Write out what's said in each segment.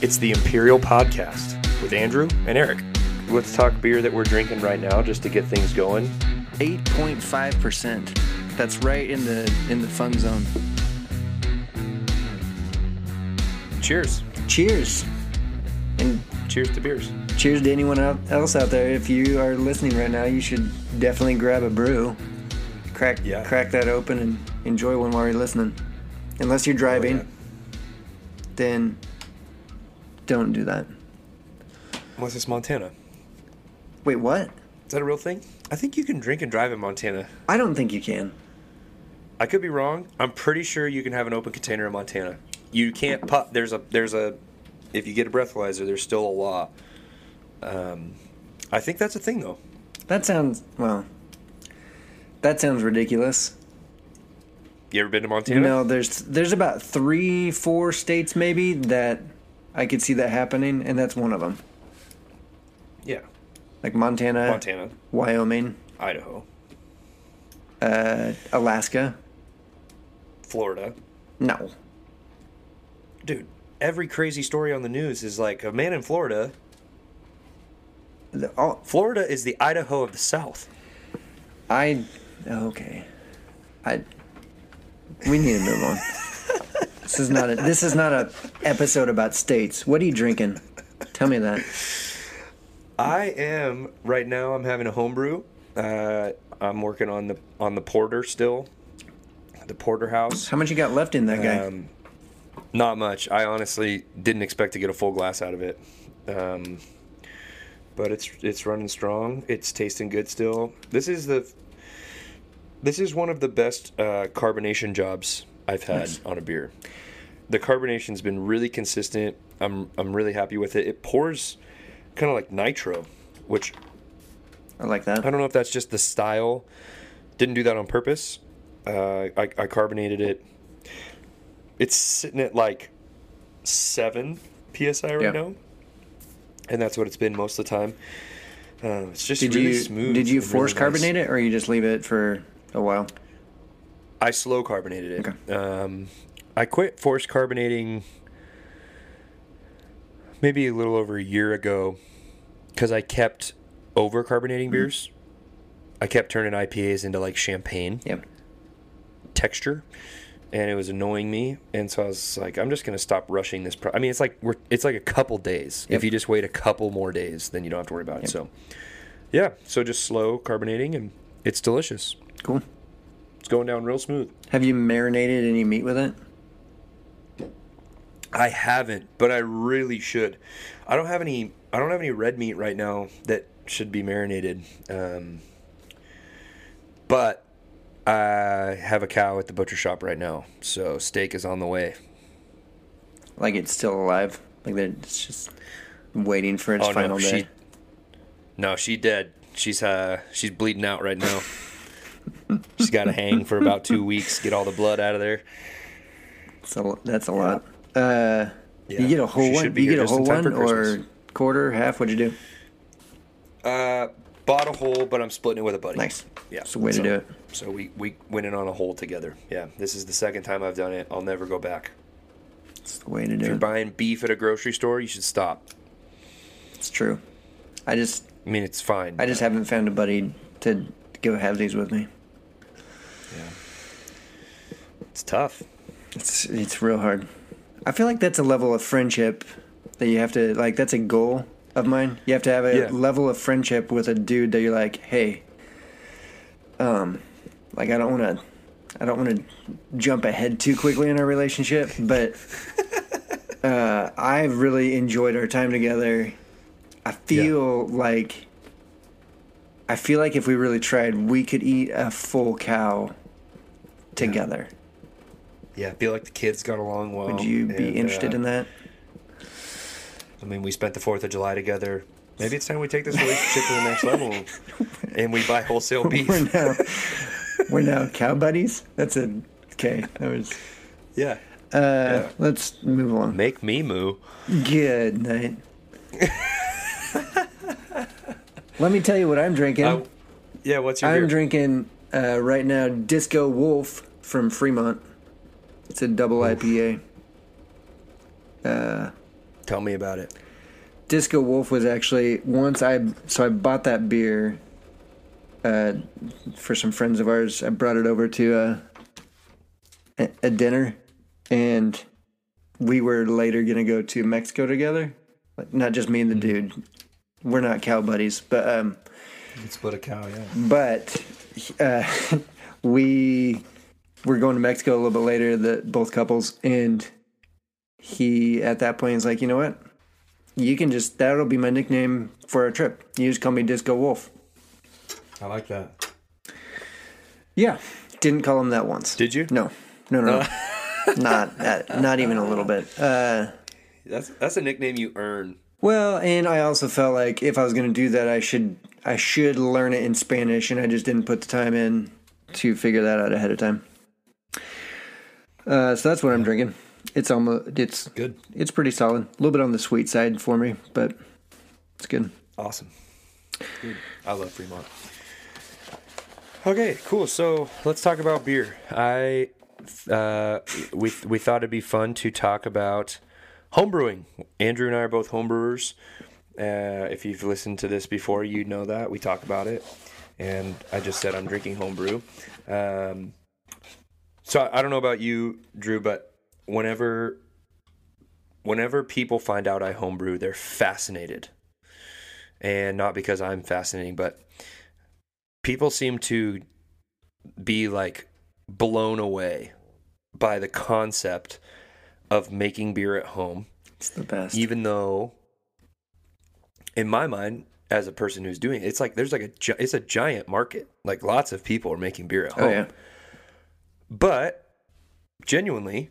It's the Imperial Podcast with Andrew and Eric. Let's talk beer that we're drinking right now just to get things going. 8.5%. That's right in the in the fun zone. Cheers. Cheers. And Cheers to beers. cheers to anyone out- else out there. If you are listening right now, you should definitely grab a brew. Crack Yeah. crack that open and enjoy one while you're listening. Unless you're driving, oh, yeah. then don't do that. What's this, Montana? Wait, what? Is that a real thing? I think you can drink and drive in Montana. I don't think you can. I could be wrong. I'm pretty sure you can have an open container in Montana. You can't pop. There's a there's a if you get a breathalyzer, there's still a law. Um, I think that's a thing though. That sounds well. That sounds ridiculous. You ever been to Montana? No, there's there's about three, four states maybe that I could see that happening, and that's one of them. Yeah, Like Montana, Montana, Wyoming, Idaho, uh, Alaska. Florida. No, Dude, every crazy story on the news is like a man in Florida. The- all, Florida is the Idaho of the South. I okay. I we need to move on. this is not a this is not a episode about states. What are you drinking? Tell me that. I am right now. I'm having a homebrew. Uh, I'm working on the on the porter still, the porterhouse. How much you got left in that guy? Um, not much. I honestly didn't expect to get a full glass out of it. Um, but it's it's running strong. It's tasting good still. This is the this is one of the best uh, carbonation jobs I've had Nice. on a beer. The carbonation's been really consistent. I'm I'm really happy with it. It pours kind of like nitro, which I like that. I don't know if that's just the style. Didn't do that on purpose. Uh, I, I carbonated it. It's sitting at like seven psi right Yeah. now, and that's what it's been most of the time. Uh, it's just Did really you smooth. did you force really nice. carbonate it, or you just leave it for a while? I slow carbonated it. Okay. Um, I quit force carbonating maybe a little over a year ago because I kept over carbonating beers. I kept turning IPAs into like champagne Yep. texture, and it was annoying me. And so I was like, I'm just gonna stop rushing this. Pro- I mean, it's like we're it's like a couple days. Yep. If you just wait a couple more days, then you don't have to worry about it. Yep. So, yeah. So just slow carbonating, and it's delicious. Cool. It's going down real smooth. Have you marinated any meat with it? I haven't, but I really should. I don't have any. I don't have any red meat right now that should be marinated. Um, but I have a cow at the butcher shop right now, so steak is on the way. Like it's still alive? Like it's just waiting for its oh final no, day. she. No, she dead. She's uh she's bleeding out right now. she's got to hang for about two weeks, get all the blood out of there. So that's a lot. Uh, Yeah. You get a whole one. You get a whole one or quarter, half. What'd you do? Uh, bought a whole, but I'm splitting it with a buddy. Nice. Yeah, It's the way to so- do it. So we we went in on a whole together. Yeah, this is the second time I've done it. I'll never go back. It's the way to do. If you're it. buying beef at a grocery store, you should stop. It's true. I just I mean, it's fine. I just haven't found a buddy to go have these with me. yeah. It's tough. It's it's real hard. I feel like that's a level of friendship that you have to like. That's a goal of mine. You have to have a Yeah. level of friendship with a dude that you're like, hey, um, like I don't want to, I don't want to jump ahead too quickly in our relationship, but uh, I've really enjoyed our time together. I feel like. I feel like if we really tried, we could eat a full cow together. Yeah, I feel like the kids got along well. Would you be and, interested uh, in that? I mean, we spent the Fourth of July together. Maybe it's time we take this relationship to the next level, and we buy wholesale beef. We're now we're now cow buddies. That's a okay. That was. Yeah, Uh, Yeah. Let's move on. make me moo. Good night. Let me tell you what I'm drinking. Uh, yeah, what's your I'm beer? drinking uh, right now Disco Wolf from Fremont. It's a double IPA. Uh, Tell me about it. Disco Wolf was actually once I so I bought that beer uh, for some friends of ours. I brought it over to uh, a, a dinner, and we were later gonna go to Mexico together. Like, not just me and the dude. We're not cow buddies, but um, You can split a cow, yeah. but uh, we were going to Mexico a little bit later, the both couples, and he at that point is like, you know what? You can just that'll be my nickname for our trip. You just call me Disco Wolf. I like that. Yeah, didn't call him that once. Did you? No, no, no, no. not uh, not even a little bit. Uh, That's that's a nickname you earn. well, and I also felt like if I was going to do that, I should I should learn it in Spanish, and I just didn't put the time in to figure that out ahead of time. Uh, so that's what I'm drinking. It's almost it's Good. it's pretty solid. A little bit on the sweet side for me, but it's good. Awesome. Good. I love Fremont. Okay, cool. So let's talk about beer. I uh, we we thought it'd be fun to talk about homebrewing. Andrew and I are both homebrewers. Uh, if you've listened to this before, you know that we talk about it. And I just said I'm drinking homebrew. Um, so I, don't know about you, Drew, but whenever whenever people find out I homebrew, they're fascinated and not because I'm fascinating, but people seem to be like blown away by the concept of making beer at home, It's the best. even though, in my mind, as a person who's doing it, it's like there's like a it's a giant market. Like lots of people are making beer at oh, home, oh yeah, but genuinely,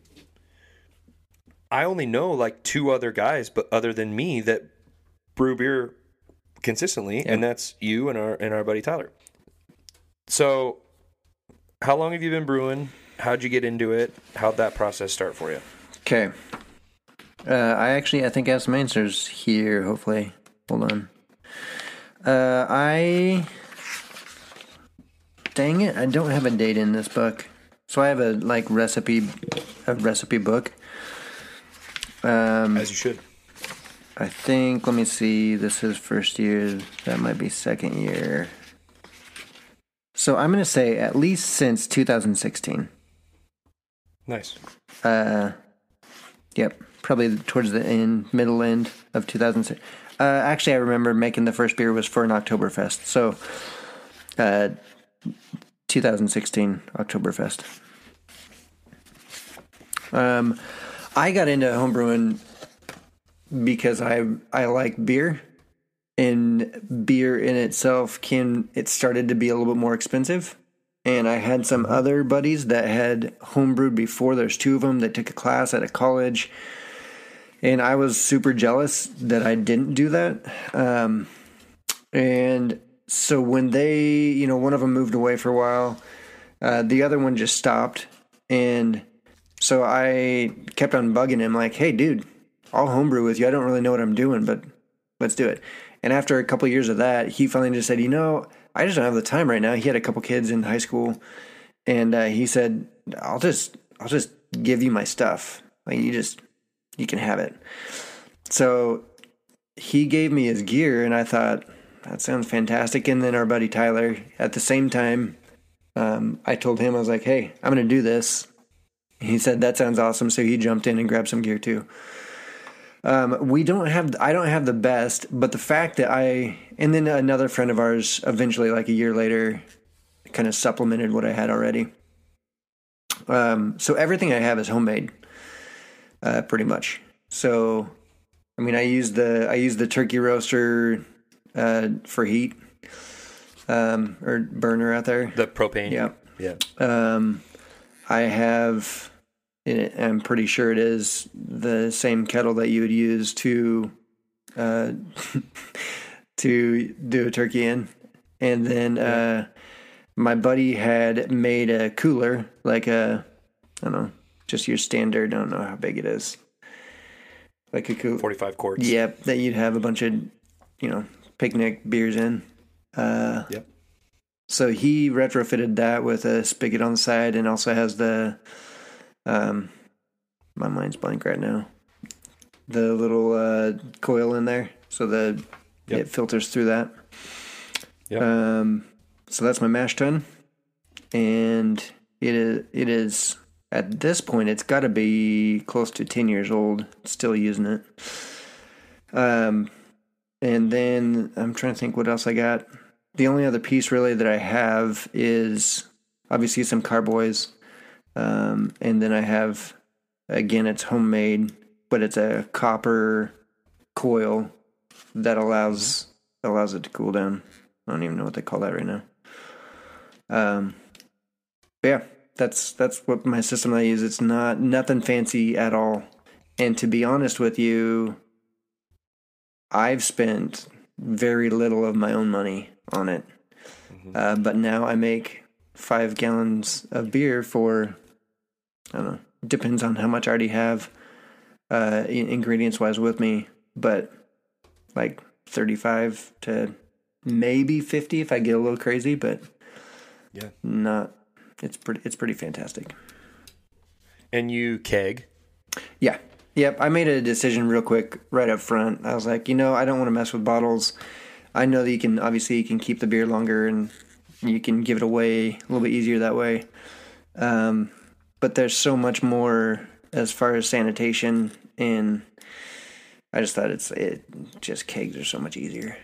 I only know like two other guys, but other than me that brew beer consistently, and that's you and our and our buddy Tyler. So, how long have you been brewing? How'd you get into it? How'd that process start for you? okay. Uh, I actually I think I have some answers here. Hopefully, hold on. Uh, I dang it, I don't have a date in this book, so I have a like recipe, a recipe book. Um, As you should. I think, let me see, this is first year, that might be second year. So I'm going to say at least since 2016. Nice. Uh, yep, probably towards the end, middle end of 2006. Uh, actually, I remember making the first beer was for an Oktoberfest. So, uh, 2016 Oktoberfest. Um, I got into homebrewing because I I like beer, and beer in itself can it started to be a little bit more expensive. And I had some other buddies that had homebrewed before. There's two of them that took a class at a college, and I was super jealous that I didn't do that. Um, and so when they, you know, one of them moved away for a while, uh, the other one just stopped, and so I kept on bugging him like, "Hey, dude, I'll homebrew with you. I don't really know what I'm doing, but let's do it." And after a couple of years of that, he finally just said, "You know, I just don't have the time right now." He had a couple kids in high school, and uh, he said, "I'll just, I'll just give you my stuff. Like you just, you can have it." So he gave me his gear, and I thought that sounds fantastic. And then our buddy Tyler, at the same time, um, I told him I was like, "Hey, I'm going to do this." He said that sounds awesome, so he jumped in and grabbed some gear too. Um, we don't have, I don't have the best, but the fact that I, and then another friend of ours, eventually, like a year later, kind of supplemented what I had already. Um, so everything I have is homemade, uh, pretty much. So, I mean, I use the I use the turkey roaster uh, for heat, um, or burner out there. The propane. Yeah. Yeah. Um, I have, I'm pretty sure it is the same kettle that you would use to, uh, to do a turkey in, and then uh, my buddy had made a cooler, like a, I don't know, just your standard. I don't know how big it is, like a cooler. 45 quarts. Yep, that you'd have a bunch of, you know, picnic beers in. Uh, Yep. so he retrofitted that with a spigot on the side, and also has the, um, my mind's blank right now. the little uh, coil in there, so the Yep. it filters through that. Yep. Um, so that's my mash tun, and it is it is at this point it's got to be close to ten years old. Still using it. Um, and then I'm trying to think what else I got. The only other piece really that I have is obviously some carboys, um, and then I have again it's homemade, but it's a copper coil that allows allows it to cool down. I don't even know what they call that right now. Um, yeah, that's that's what my system I use. It's not nothing fancy at all. And to be honest with you, I've spent very little of my own money on it. Uh, but now I make five gallons of beer for I don't know. Depends on how much I already have uh, ingredients wise with me, but like thirty-five to maybe fifty if I get a little crazy. But Yeah. not. It's pretty. It's pretty fantastic. And you keg. Yeah. Yep. I made a decision real quick right up front. I was like, you know, I don't want to mess with bottles. I know that you can obviously you can keep the beer longer and you can give it away a little bit easier that way. Um, but there's so much more as far as sanitation and I just thought it's it just kegs are so much easier.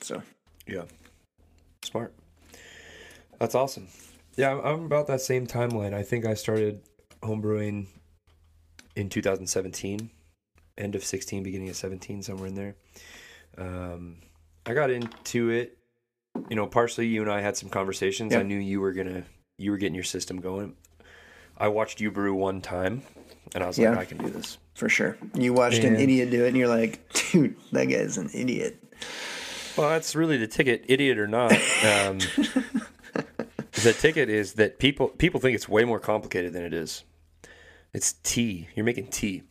So Yeah. Smart. That's awesome. Yeah, I'm- I'm about that same timeline. I think I started homebrewing in 2017, end of 16, beginning of 17, somewhere in there. Um, I got into it, you know, partially you and I had some conversations. Yeah. I knew you were gonna, you were getting your system going. I watched you brew one time, and I was Yeah. like, I can do this. for sure. You watched an idiot do it and you're like, dude, that guy's an idiot. Well, that's really the ticket, idiot or not. Um, the ticket is that people people think it's way more complicated than it is. It's tea. You're making tea.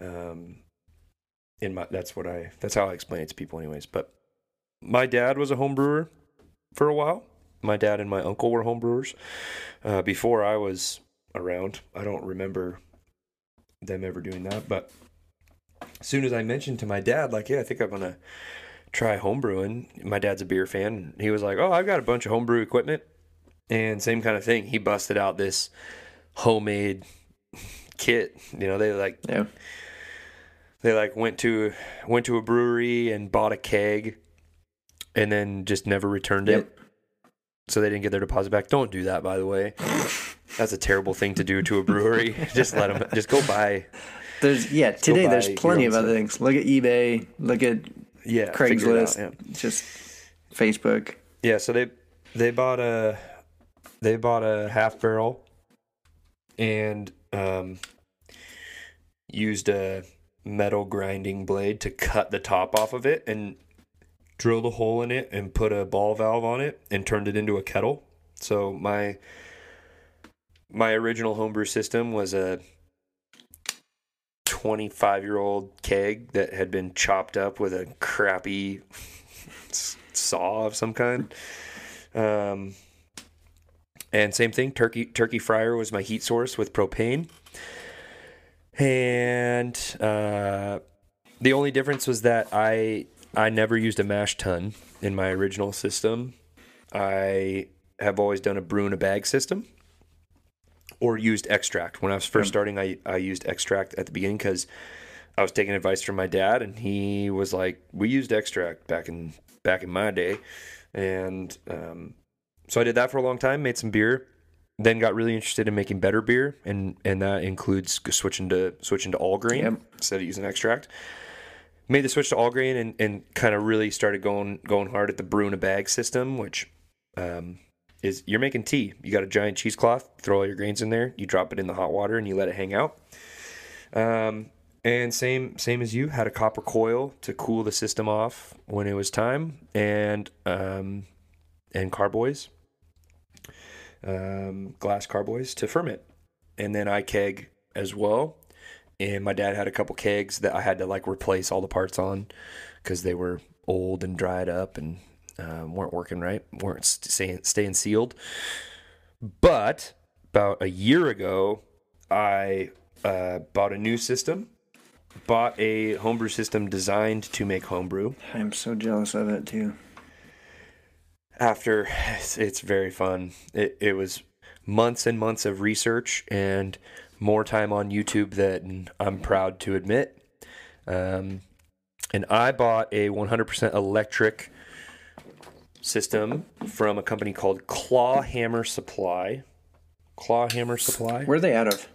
Um, in my that's what I that's how I explain it to people, anyways. But my dad was a home brewer for a while. My dad and my uncle were home brewers uh, before I was around. I don't remember them ever doing that, but as soon as I mentioned to my dad, like, yeah, I think I'm gonna try homebrewing. My dad's a beer fan. He was like, "Oh, I've got a bunch of homebrew equipment." And same kind of thing. He busted out this homemade kit. You know, they like Yeah. they like went to went to a brewery and bought a keg and then just never returned Yep. it. So they didn't get their deposit back. Don't do that, by the way. That's a terrible thing to do to a brewery. just let them just go buy. There's yeah, today there's plenty of other things. Look at eBay, look at Yeah, it out, Craigslist, yeah. just Facebook. Yeah, so they they bought a they bought a half barrel and um, used a metal grinding blade to cut the top off of it and drilled a hole in it and put a ball valve on it and turned it into a kettle. So my my original homebrew system was a 25 year old keg that had been chopped up with a crappy saw of some kind. Um, and same thing, turkey turkey fryer was my heat source with propane. And uh, the only difference was that I I never used a mash tun in my original system. I have always done a brew in a bag system or used extract. When I was first starting, I, I used extract at the beginning because I was taking advice from my dad, and he was like, "We used extract back in back in my day," and um, so I did that for a long time. Made some beer, then got really interested in making better beer, and and that includes switching to switching to all grain Yep. instead of using extract. Made the switch to all grain and, and kind of really started going going hard at the brew in a bag system, which um, is you're making tea. You got a giant cheesecloth, throw all your grains in there, you drop it in the hot water, and you let it hang out. Um, and same same as you had a copper coil to cool the system off when it was time, and um, and carboys, um, glass carboys to ferment, and then I keg as well. And my dad had a couple kegs that I had to like replace all the parts on because they were old and dried up and um, weren't working right, weren't staying, staying sealed. But about a year ago, I uh, bought a new system, bought a homebrew system designed to make homebrew. I'm so jealous of it too. After it's, it's very fun. It it was months and months of research and more time on YouTube than I'm proud to admit. Um, and I bought a 100% electric system from a company called Clawhammer Supply. Clawhammer Supply. Where are they out of?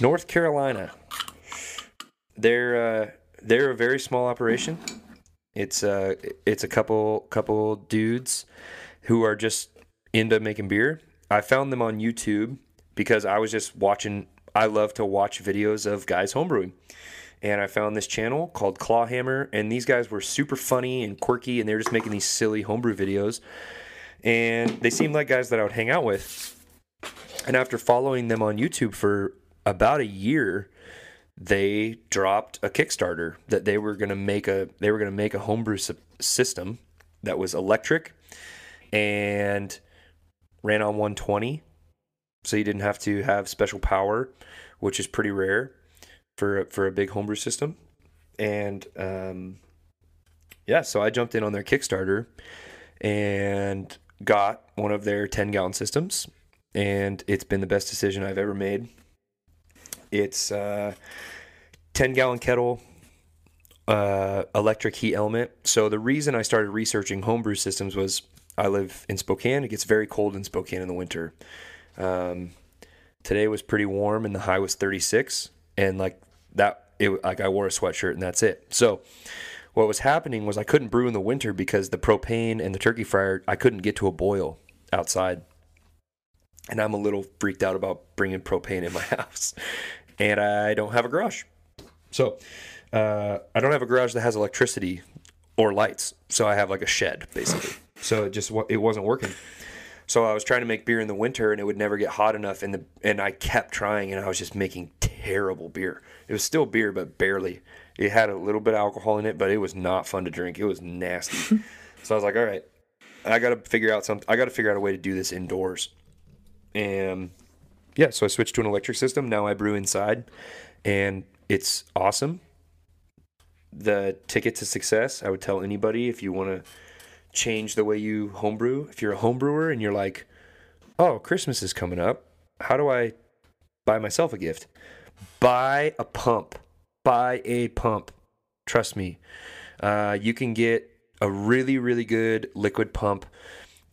North Carolina. They're uh, they're a very small operation. It's uh it's a couple couple dudes who are just into making beer. I found them on YouTube because I was just watching. I love to watch videos of guys homebrewing, and I found this channel called Clawhammer, and these guys were super funny and quirky, and they're just making these silly homebrew videos, and they seemed like guys that I would hang out with. And after following them on YouTube for about a year, they dropped a Kickstarter that they were going to make a they were going to make a homebrew sy- system that was electric and ran on 120 so you didn't have to have special power which is pretty rare for for a big homebrew system. And um, yeah so I jumped in on their Kickstarter and got one of their 10 gallon systems and it's been the best decision I've ever made it's uh, 10 gallon kettle, uh, electric heat element. So the reason I started researching homebrew systems was I live in Spokane. It gets very cold in Spokane in the winter. Um, today was pretty warm and the high was 36, and like that, it like I wore a sweatshirt and that's it. So what was happening was I couldn't brew in the winter because the propane and the turkey fryer I couldn't get to a boil outside and I'm a little freaked out about bringing propane in my house and I don't have a garage. So uh, I don't have a garage that has electricity or lights. So I have like a shed basically. So it just it wasn't working. So I was trying to make beer in the winter and it would never get hot enough and the and I kept trying and I was just making terrible beer. It was still beer but barely. It had a little bit of alcohol in it, but it was not fun to drink. It was nasty. so I was like, all right, I got to figure out something. I got to figure out a way to do this indoors. And yeah, so I switched to an electric system. Now I brew inside, and it's awesome. The ticket to success, I would tell anybody if you want to change the way you homebrew, if you're a homebrewer and you're like, oh, Christmas is coming up, how do I buy myself a gift? Buy a pump. Buy a pump. Trust me. Uh, you can get a really, really good liquid pump,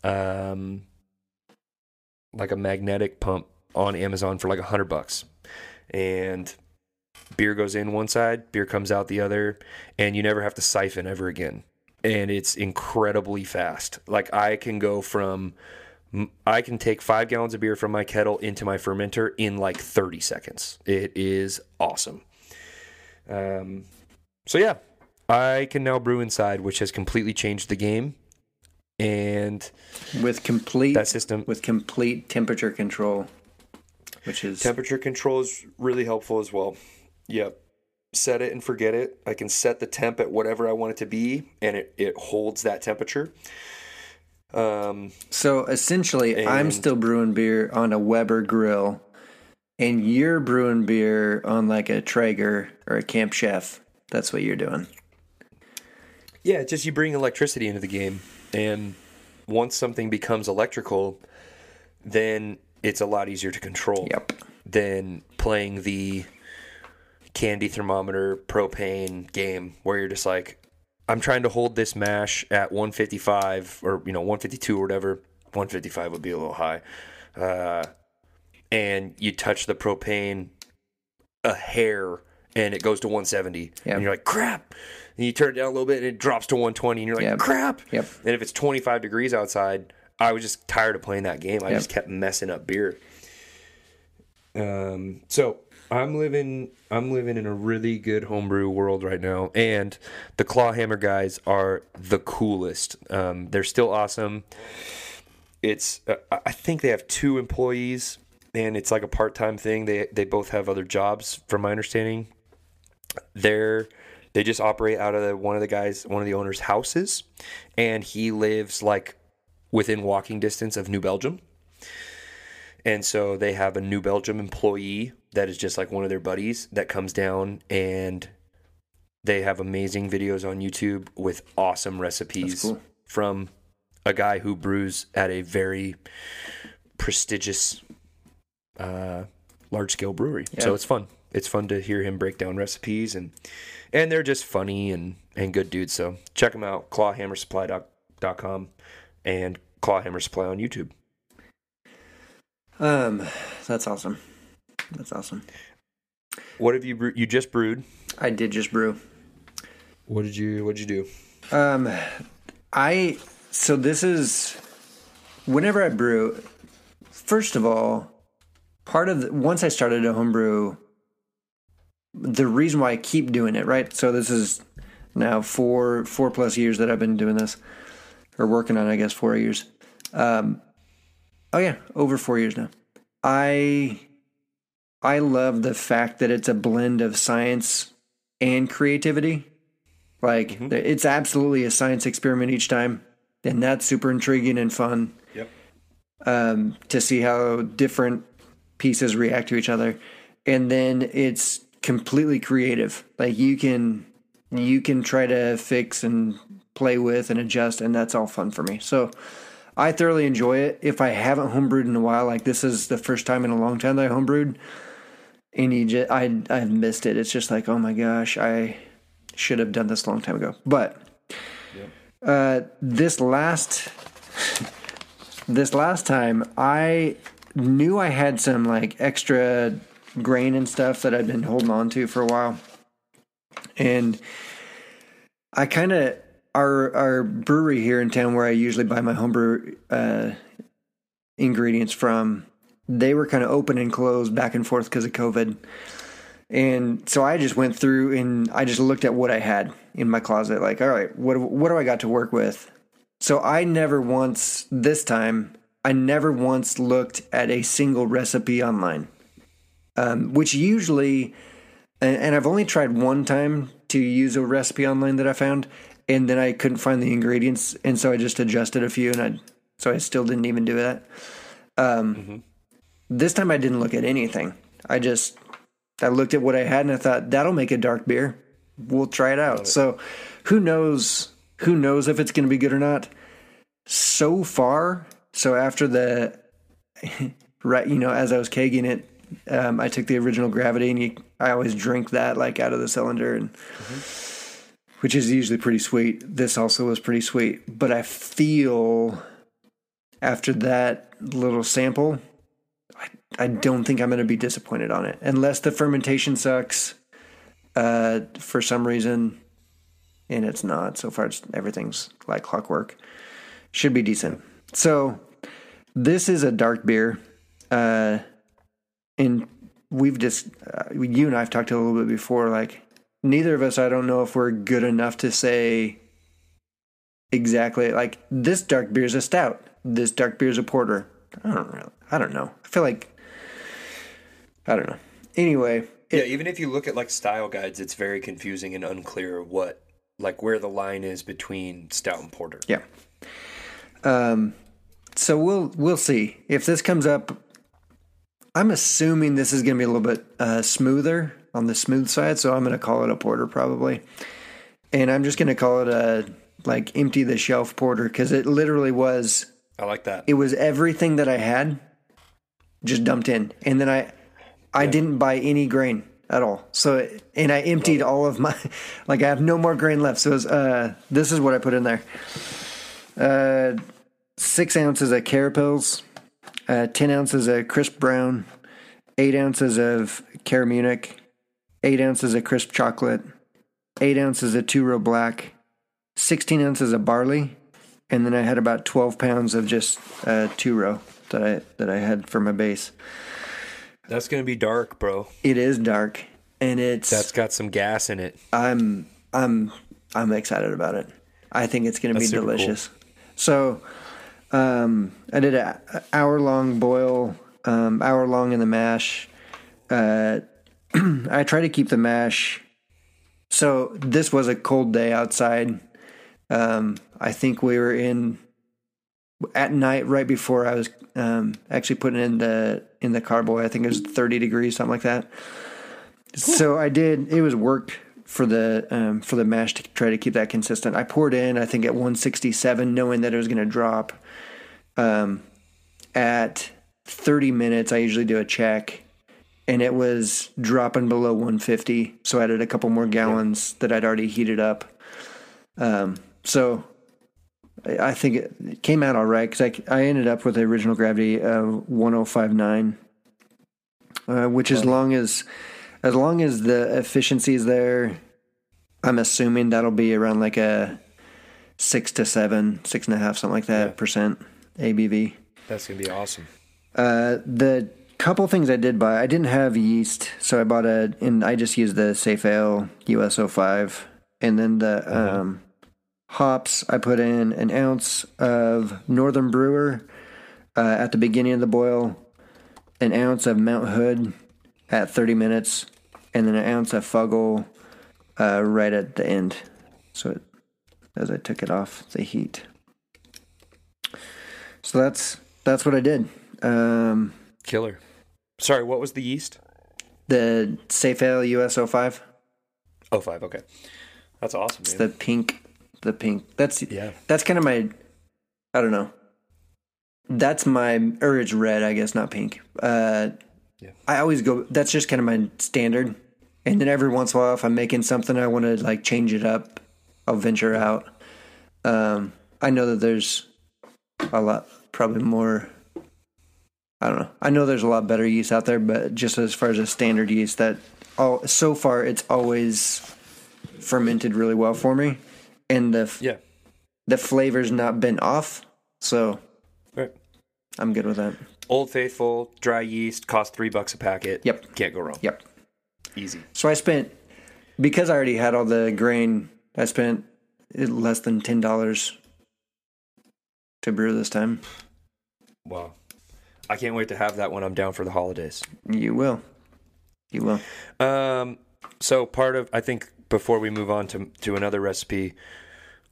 um, like a magnetic pump on Amazon for like a hundred bucks, and beer goes in one side, beer comes out the other, and you never have to siphon ever again. And it's incredibly fast. Like I can go from, I can take five gallons of beer from my kettle into my fermenter in like 30 seconds. It is awesome. Um, so yeah, I can now brew inside, which has completely changed the game. And with complete that system with complete temperature control which is temperature control is really helpful as well. Yep. Set it and forget it. I can set the temp at whatever I want it to be, and it, it holds that temperature. Um, so essentially, and, I'm still brewing beer on a Weber grill, and you're brewing beer on like a Traeger or a Camp Chef. That's what you're doing. Yeah, just you bring electricity into the game, and once something becomes electrical, then it's a lot easier to control yep. than playing the candy thermometer propane game where you're just like I'm trying to hold this mash at 155 or you know 152 or whatever 155 would be a little high uh, and you touch the propane a hair and it goes to 170 yep. and you're like crap and you turn it down a little bit and it drops to 120 and you're like yep. crap yep. and if it's 25 degrees outside I was just tired of playing that game. I yep. just kept messing up beer. Um, so I'm living I'm living in a really good homebrew world right now, and the Clawhammer guys are the coolest. Um, they're still awesome. It's uh, I think they have two employees, and it's like a part time thing. They they both have other jobs, from my understanding. They're they just operate out of the, one of the guys, one of the owners' houses, and he lives like within walking distance of New Belgium. And so they have a New Belgium employee that is just like one of their buddies that comes down and they have amazing videos on YouTube with awesome recipes cool. from a guy who brews at a very prestigious uh, large scale brewery. So it's fun. It's fun to hear him break down recipes and and they're just funny and and good dudes. So check them out clawhammersupply.com and clawhammer supply on YouTube. Um, that's awesome. That's awesome. What have you bre- you just brewed? I did just brew. What did you what did you do? Um, I so this is whenever I brew. First of all, part of the, once I started a homebrew, the reason why I keep doing it, right? So this is now four four plus years that I've been doing this, or working on, I guess, four years. Um, oh yeah, over four years now. I I love the fact that it's a blend of science and creativity. Like it's absolutely a science experiment each time, and that's super intriguing and fun Yep. um, to see how different pieces react to each other, and then it's completely creative. Like you can you can try to fix and play with and adjust, and that's all fun for me. So I thoroughly enjoy it. If I haven't homebrewed in a while, like this is the first time in a long time that I homebrewed, and you just I I've missed it. It's just like oh my gosh, I should have done this a long time ago. But uh, this last this last time, I knew I had some like extra grain and stuff that I'd been holding on to for a while, and I kind of our our brewery here in town where I usually buy my homebrew uh, ingredients from. They were kind of open and closed back and forth because of COVID. And so I just went through and I just looked at what I had in my closet. Like, all right, what what do I got to work with? So I never once this time I never once looked at a single recipe online, um, which usually, and, and I've only tried one time to use a recipe online that I found, and then I couldn't find the ingredients, and so I just adjusted a few, and I so I still didn't even do that. Um, This time I didn't look at anything. I just I looked at what I had and I thought that'll make a dark beer. We'll try it out. So who knows who knows if it's going to be good or not. So far, so after the right, you know, as I was kegging it, um, I took the original gravity and you, I always drink that like out of the cylinder and which is usually pretty sweet. This also was pretty sweet, but I feel after that little sample, I, I don't think I'm going to be disappointed on it unless the fermentation sucks uh, for some reason, and it's not. So far, everything's like clockwork. Should be decent. So this is a dark beer, uh, and we've just uh, you and I've talked a little bit before. Like neither of us, I don't know if we're good enough to say exactly like this dark beer is a stout. This dark beer is a porter. I don't really. I don't know. I feel like I don't know. Anyway, Yeah, even if you look at like style guides, it's very confusing and unclear what like where the line is between stout and porter. Yeah. Um, so we'll we'll see if this comes up. I'm assuming this is going to be a little bit uh, smoother on the smooth side, so I'm going to call it a porter probably, and I'm just going to call it a like empty the shelf porter because it literally was I like that. it was everything that I had just dumped in, and then I I didn't buy any grain at all. So and I emptied all of my like I have no more grain left. So it was, uh, this is what I put in there: uh, six ounces of Carapils, uh, ten ounces of crisp brown, eight ounces of Cara Munich, eight ounces of crisp chocolate, eight ounces of two row black, sixteen ounces of barley, and then I had about twelve pounds of just uh, two row that I that I had for my base. That's gonna be dark, bro. It is dark, and it's That's got some gas in it. I'm I'm I'm excited about it. I think it's going to be super cool. delicious. So, um, I did a hour long boil, um, hour long in the mash. Uh, I try to keep the mash. So this was a cold day outside. Um, I think we were in at night right before I was um, actually putting in the in the carboy. I think it was 30 degrees, something like that. So I did. It was work for the um, for the mash to try to keep that consistent. I poured in, I think at 167, knowing that it was going to drop. Um, at 30 minutes, I usually do a check, and it was dropping below 150. So I added a couple more gallons that I'd already heated up. Um, so I I think it it came out all right because I, I ended up with the original gravity of 1059, uh, which as long as as long as the efficiency is there, I'm assuming that'll be around like a six to seven, six and a half, something like that Yeah. percent ABV. That's gonna be awesome. Uh, the couple things I did buy, I didn't have yeast, so I bought a, and I just used the Safale US05, and then the um, hops. I put in an ounce of Northern Brewer uh, at the beginning of the boil, an ounce of Mount Hood at 30 minutes, and then an ounce of Fuggle uh, right at the end. So it, as I took it off the heat. So that's that's what I did. Um, Killer. Sorry, what was the yeast? the Safale US05. Oh, five. Okay, that's awesome. It's Man. the pink, the pink. That's Yeah. That's kind of my. I don't know. That's my, or it's red, I guess, not pink. Uh, Yeah. I always go. That's just kind of my standard. And then every once in a while, if I'm making something, I want to like change it up. I'll venture out. Um, I know that there's a lot, probably more. I don't know. I know there's a lot better yeast out there, but just as far as a standard yeast, that all so far it's always fermented really well for me, and the yeah. the flavor's not been off, so Right. I'm good with that. Old Faithful dry yeast cost three bucks a packet. Yep. Can't go wrong. Yep. Easy. So I spent because I already had all the grain. I spent less than ten dollars to brew this time. Wow. I can't wait to have that when I'm down for the holidays. You will. You will. Um, so part of I think before we move on to to another recipe,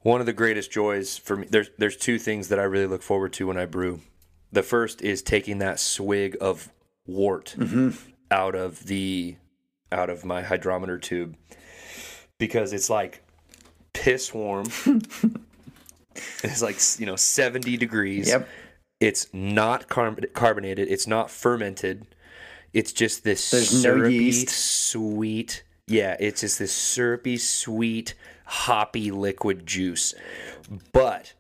one of the greatest joys for me there's there's two things that I really look forward to when I brew. The first is taking that swig of wort out of the out of my hydrometer tube because it's like piss warm. it's like you know 70 degrees. Yep. It's not carb- carbonated. It's not fermented. It's just this There's no syrupy, yeast. sweet. Yeah, it's just this syrupy, sweet, hoppy liquid juice. But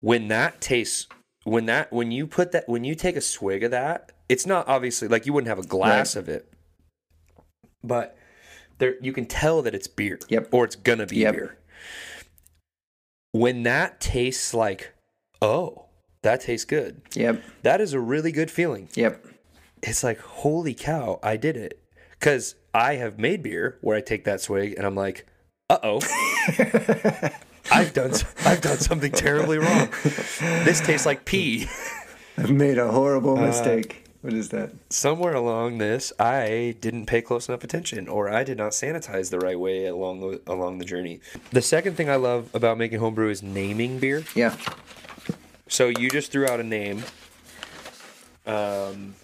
when that tastes, when that, when you put that, when you take a swig of that, it's not obviously like you wouldn't have a glass Right. of it, but there you can tell that it's beer. Yep. Or it's gonna be Yep. beer. When that tastes like, oh, that tastes good. Yep. That is a really good feeling. Yep. It's like, holy cow, I did it. Because I have made beer where I take that swig and I'm like, uh oh, I've done I've done something terribly wrong. This tastes like pee. I've made a Uh, horrible mistake. What is that? Somewhere along this, I didn't pay close enough attention, or I did not sanitize the right way along the along the journey. The second thing I love about making homebrew is naming beer. Yeah. So you just threw out a name. Um,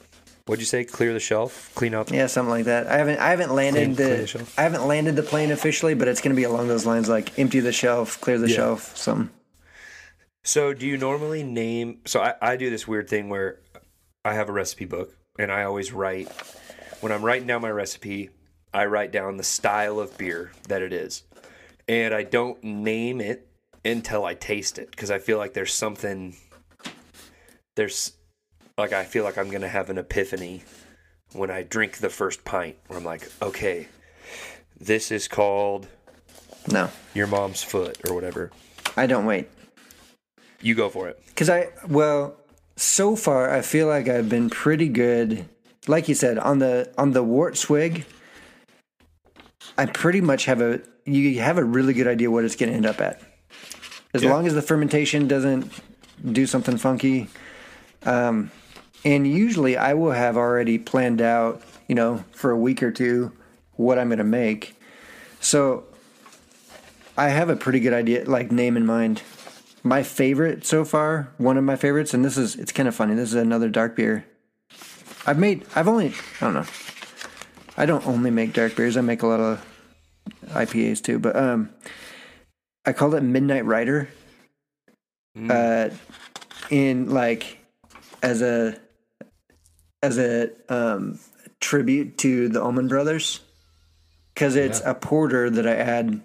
what'd you say? Clear the shelf, clean out. The- Yeah, something like that. I haven't I haven't landed Clean- clean the, the shelf. I haven't landed the plane officially, but it's going to be along those lines like empty the shelf, clear the Yeah. shelf, something. So do you normally name? So I, I do this weird thing where I have a recipe book and I always write when I'm writing down my recipe, I write down the style of beer that it is, and I don't name it until I taste it because I feel like there's something. There's like I feel like I'm gonna have an epiphany when I drink the first pint where I'm like, okay, this is called No. your mom's foot or whatever. I don't wait. You go for it. Cuz I well, so far I feel like I've been pretty good like you said on the on the wort swig. I pretty much have a you have a really good idea what it's going to end up at. As Yeah. long as the fermentation doesn't do something funky. Um and usually I will have already planned out, you know, for a week or two what I'm going to make. So I have a pretty good idea like name in mind. my favorite so far, one of my favorites, and this is it's kind of funny. This is another dark beer. I've made. I've only. I don't know. I don't only make dark beers. I make a lot of IPAs too. But um, I called it Midnight Rider. Uh, in like as a as a um tribute to the Allman Brothers, because it's Yeah. a porter that I add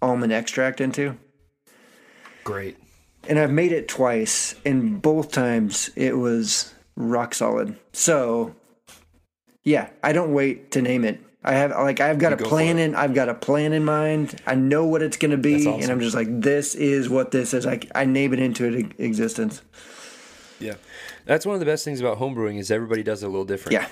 almond extract into. Great. and I've made it twice, and both times it was rock solid. So, yeah, I don't wait to name it. I have like I've got a go plan in. I've got a plan in mind. I know what it's going to be, That's and. I'm just like, this is what this is. I I name it into it existence. Yeah. That's one of the best things about homebrewing is everybody does it a little different. Yeah,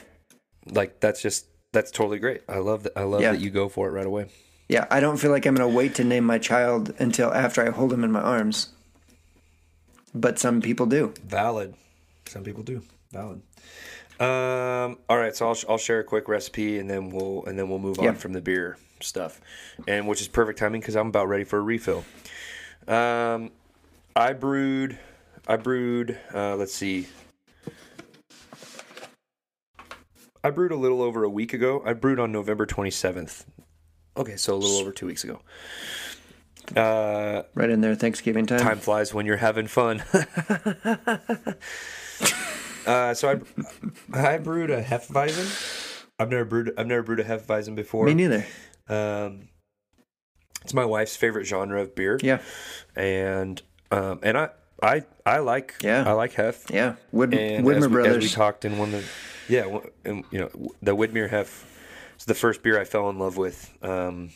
Like that's just that's totally great. I love that. I love Yeah. that you go for it right away. yeah. I don't feel like I'm going to wait to name my child until after I hold him in my arms. But some people do. Valid. Some people do. Valid. Um, all right, so I'll, I'll share a quick recipe and then we'll and then we'll move on from the beer stuff, and which is perfect timing because I'm about ready for a refill. Um, I brewed, I brewed. Uh, let's see. I brewed a little over a week ago. I brewed on November 27th. Okay, so a little over two weeks ago. Uh, Right in there, Thanksgiving time. time flies when you're having fun. uh, so I, I brewed a Hefeweizen. I've never brewed. I've never brewed a Hefeweizen before. Me neither. Um, it's my wife's favorite genre of beer. Yeah, and um, and I I I like Yeah. I like Hef. yeah. Wood, And Widmer as we, Brothers. as we talked in one of the yeah, and you know the Widmer Hef is the first beer I fell in love with. Um,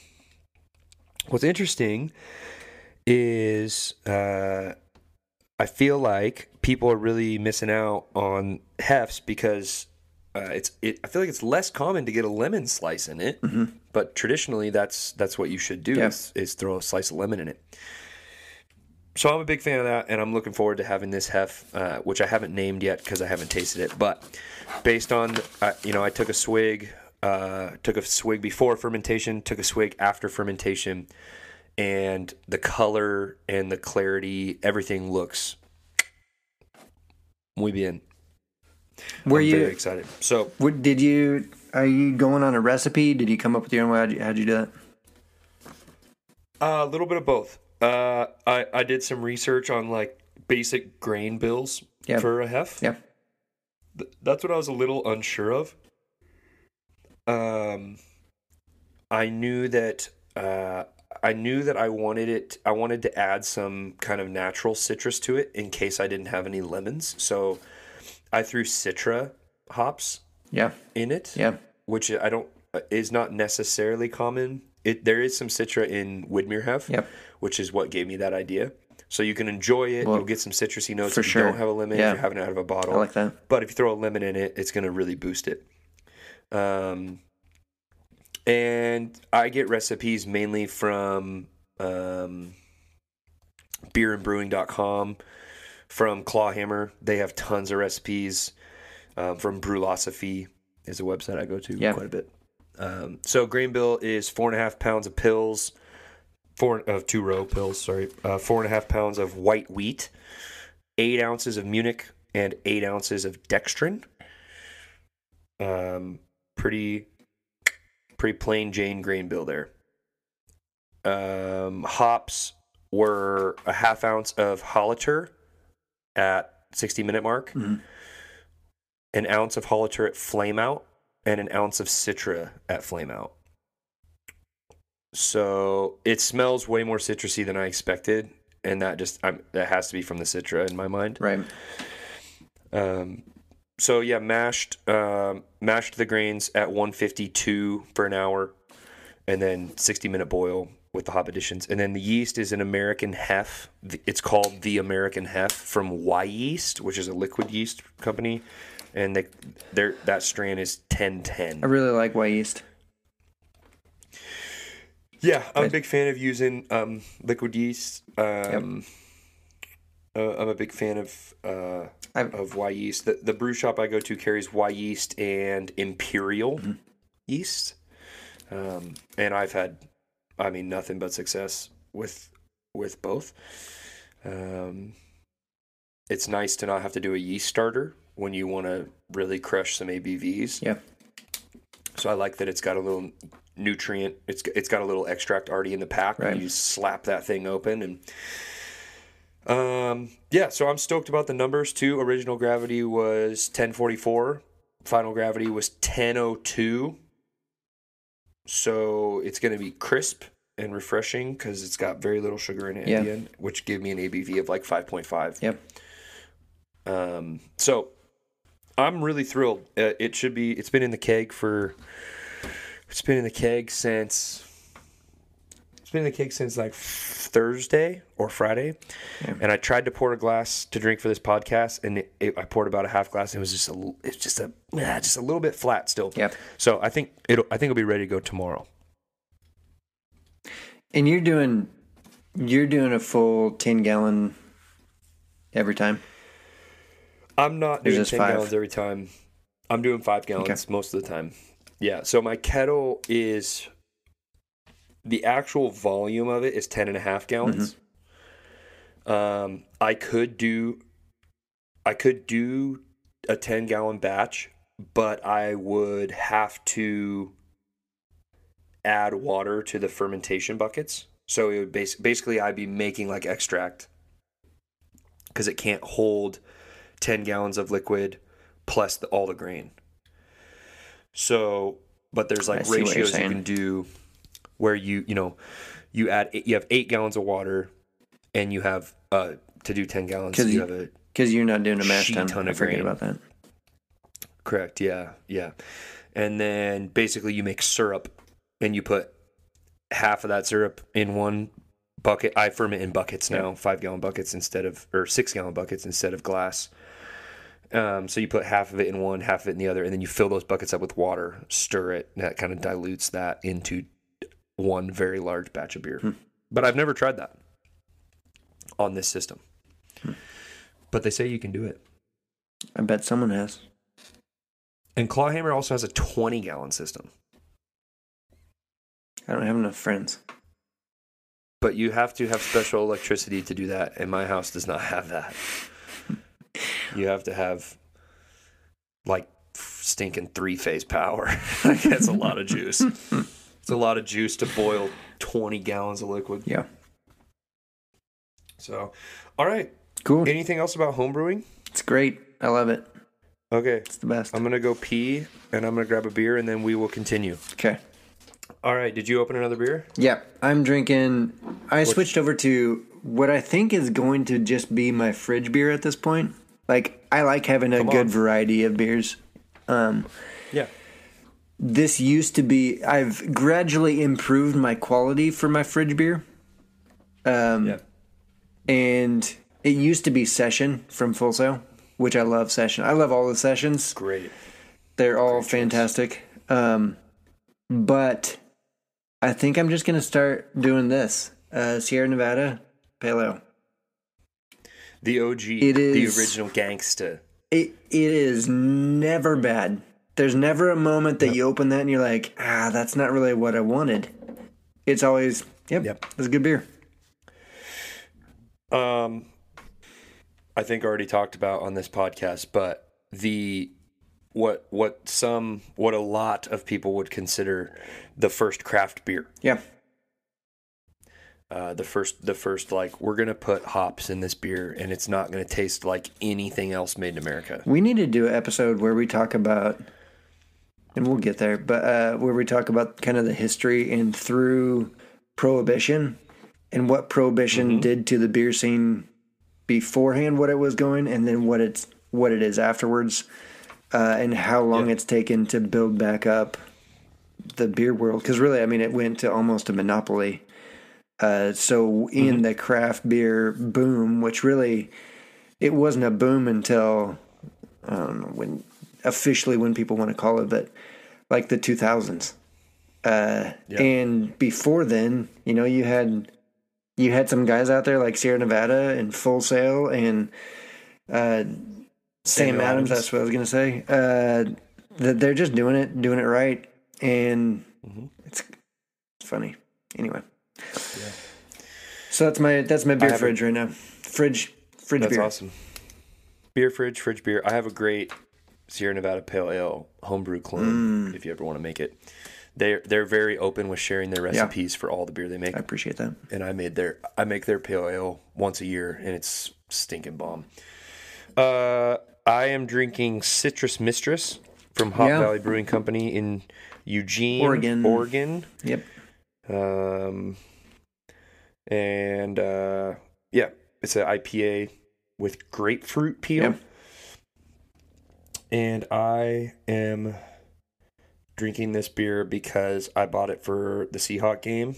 what's interesting is uh, I feel like people are really missing out on Hefs because uh, it's it. I feel like it's less common to get a lemon slice in it, but traditionally that's that's what you should do Mm-hmm. Yeah. is, is throw a slice of lemon in it. So I'm a big fan of that, and I'm looking forward to having this hef, uh, which I haven't named yet because I haven't tasted it. But based on, uh, you know, I took a swig, uh, took a swig before fermentation, took a swig after fermentation, and the color and the clarity, everything looks muy bien. Were I'm you? very excited? So What did you? Are you going on a recipe? Did you come up with your own? How'd you, how'd you do that? Uh, a little bit of both. Uh, I I did some research on like basic grain bills Yeah. for a hef. Yeah. Th- that's what I was a little unsure of. Um, I knew that uh, I knew that I wanted it. I wanted to add some kind of natural citrus to it in case I didn't have any lemons. So I threw Citra hops Yeah, in it yeah, which I don't is not necessarily common. It there is some citra in Widmer Hef, Yep. which is what gave me that idea. So you can enjoy it. Well, You'll get some citrusy notes for if sure. you don't have a lemon. Yeah. If you're having it out of a bottle, I like that. but if you throw a lemon in it, it's going to really boost it. Um, and I get recipes mainly from um, beerandbrewing.com, from Clawhammer. They have tons of recipes. Um, from Brulosophy is a website I go to Yeah. quite a bit. Um, so grain bill is four and a half pounds of Pils, four of two row Pils. Sorry, uh, four and a half pounds of white wheat, eight ounces of Munich, and eight ounces of dextrin. Um, pretty, pretty plain Jane grain bill there. Um, hops were a half ounce of Hallertau at 60 minute mark, Mhm. an ounce of Hallertau at flame out, and an ounce of Citra at flame out. So it smells way more citrusy than I expected, and that just I'm, that has to be from the Citra in my mind. Right. Um, so yeah, mashed um, mashed the grains at 152 for an hour, and then 60 minute boil with the hop additions. And then the yeast is an American Hef. It's called the American Hef from Wyeast, which is a liquid yeast company, and they their that strain is 1010. I really like Wyeast. Yeah, I'm a big fan of using um, liquid yeast. Um, uh, I'm a big fan of uh, of Wyeast. The, the brew shop I go to carries Wyeast and Imperial Mm-hmm. yeast, um, and I've had, I mean, nothing but success with with both. Um, it's nice to not have to do a yeast starter when you want to really crush some ABVs. Yeah. So I like that it's got a little nutrient. It's it's got a little extract already in the pack. Right. You slap that thing open and. Um, yeah, so I'm stoked about the numbers too. Original gravity was 1044. Final gravity was 1002. So it's going to be crisp and refreshing because it's got very little sugar in it Yeah. at the end, which gave me an ABV of like 5.5. Yep. Um, so I'm really thrilled. Uh, it should be. It's been in the keg for. It's been in the keg since. It's been in the keg since like Thursday or Friday, Yeah. and I tried to pour a glass to drink for this podcast, and it, it, I poured about a half glass. And it was just a. It's just a. just a little bit flat still. Yep. So I think it'll. I think it'll be ready to go tomorrow. And you're doing you're doing a full ten gallon every time. I'm not There's doing just 10 gallons every time. I'm doing five gallons most of the time. Yeah. So my kettle is the actual volume of it is 10 and a half gallons. Um, I could do, I could do a 10 gallon batch, but I would have to add water to the fermentation buckets. So it would bas- basically I'd be making like extract because it can't hold 10 gallons of liquid plus the, all the grain. So, but there's like see what you're ratios you can do where you, you know, you add, you have eight gallons of water and you have, uh, to do 10 gallons, 'Cause you you- have a, Because you're not doing a mash tun I of forget grain. about that. Correct. Yeah. Yeah. And then basically you make syrup and you put half of that syrup in one bucket. I ferment in buckets now, five gallon buckets instead of, or six gallon buckets instead of glass. Um, so you put half of it in one, half of it in the other, and then you fill those buckets up with water, stir it, and that kind of dilutes that into one very large batch of beer. Hmm. But I've never tried that on this system. Hmm. But they say you can do it. I bet someone has. And Clawhammer also has a 20 gallon system. I don't have enough friends. But you have to have special electricity to do that, and my house does not have that. You have to have like stinking three phase power. like that's a lot of juice. It's a lot of juice to boil 20 gallons of liquid. Yeah. So, all right. Cool. Anything else about homebrewing? It's great. I love it. Okay. It's the best. I'm going to go pee and I'm going to grab a beer and then we will continue. Okay. All right. Did you open another beer? Yeah, I'm drinking. I switched over to what I think is going to just be my fridge beer at this point. Like, I like having a Come good on. variety of beers. Um. This used to be. I've gradually improved my quality for my fridge beer. Um, Yeah. and it used to be Session from Full Sail, which I love. Session. I love all the sessions. Great. They're all fantastic. Um, but I think I'm just going to start doing this uh, Sierra Nevada Pale Ale. The OG, it is, the original gangsta. It, it is never bad. There's never a moment that you open that and you're like, ah, that's not really what I wanted. It's always, yep, Yep. it's a good beer. Um, I think I already talked about on this podcast, but the what what some what a lot of people would consider the first craft beer. Yeah. Uh, the first the first like we're gonna put hops in this beer and it's not gonna taste like anything else made in America. We need to do an episode where we talk about, and we'll get there, but uh, where we talk about kind of the history and through prohibition and what prohibition did to the beer scene beforehand, what it was going, and then what it's what it is afterwards, uh, and how long Yeah. it's taken to build back up the beer world. Because really, I mean, it went to almost a monopoly. Uh, so in the craft beer boom, which really it wasn't a boom until I don't know when officially when people want to call it, but like the 2000s. Uh, Yeah. And before then, you know, you had you had some guys out there like Sierra Nevada and Full Sail and uh, Sam Adams. Adams. That's what I was gonna say. Uh, that they're just doing it, doing it right, and Mm-hmm. it's it's funny. Anyway. So that's my that's my beer fridge right now. Fridge fridge That's beer. awesome. Beer fridge, fridge beer. I have a great Sierra Nevada Pale Ale homebrew clone. Mm. If you ever want to make it, they're they're very open with sharing their recipes for all the beer they make. I appreciate that. and I made their I make their pale ale once a year, and it's stinking bomb. Uh, I am drinking Citrus Mistress from Hop Yeah. Valley Brewing Company in Eugene, Oregon. Oregon. Yep. Um, and uh, yeah, it's an IPA with grapefruit peel. Yep. And I am drinking this beer because I bought it for the Seahawk game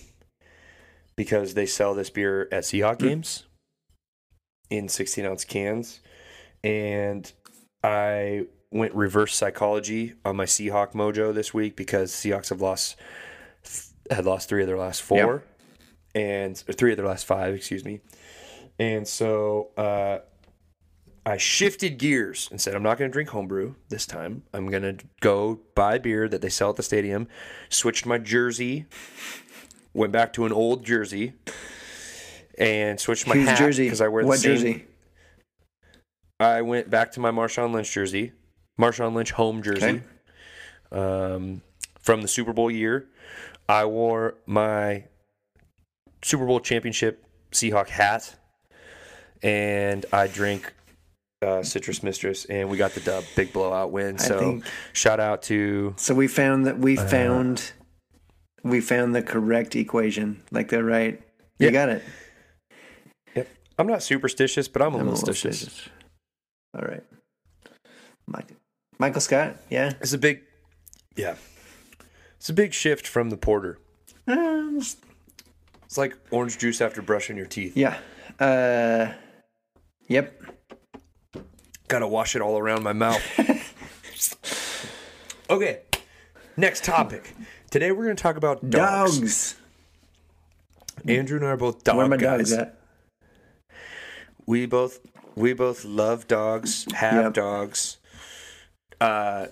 because they sell this beer at Seahawk games in 16 ounce cans. And I went reverse psychology on my Seahawk mojo this week because Seahawks have lost had lost three of their last four and three of their last five, excuse me. And so uh, I shifted gears and said, I'm not going to drink homebrew this time. I'm going to go buy beer that they sell at the stadium. Switched my jersey, went back to an old jersey, and switched my Whose hat jersey? because I wear the what same. jersey? I went back to my Marshawn Lynch jersey, Marshawn Lynch home jersey, um, from the Super Bowl year. I wore my Super Bowl championship Seahawk hat, and I drank uh, Citrus Mistress, and we got the dub, big blowout win. So think- shout out to So we found that we Uh, found we found the correct equation, like the right. You Yeah. got it. Yep. I'm not superstitious, but I'm a I'm little little stitious. suspicious. All right. Mike, Michael Scott. Yeah. It's a big, yeah. It's a big shift from the porter. Um, It's like orange juice after brushing your teeth. yeah. Uh, yep. Gotta wash it all around my mouth. okay, next topic. Today we're gonna talk about dogs. Dogs. Andrew and I are both dog Where my guys. dogs at? We both we both love dogs, have Yep. dogs. Uh,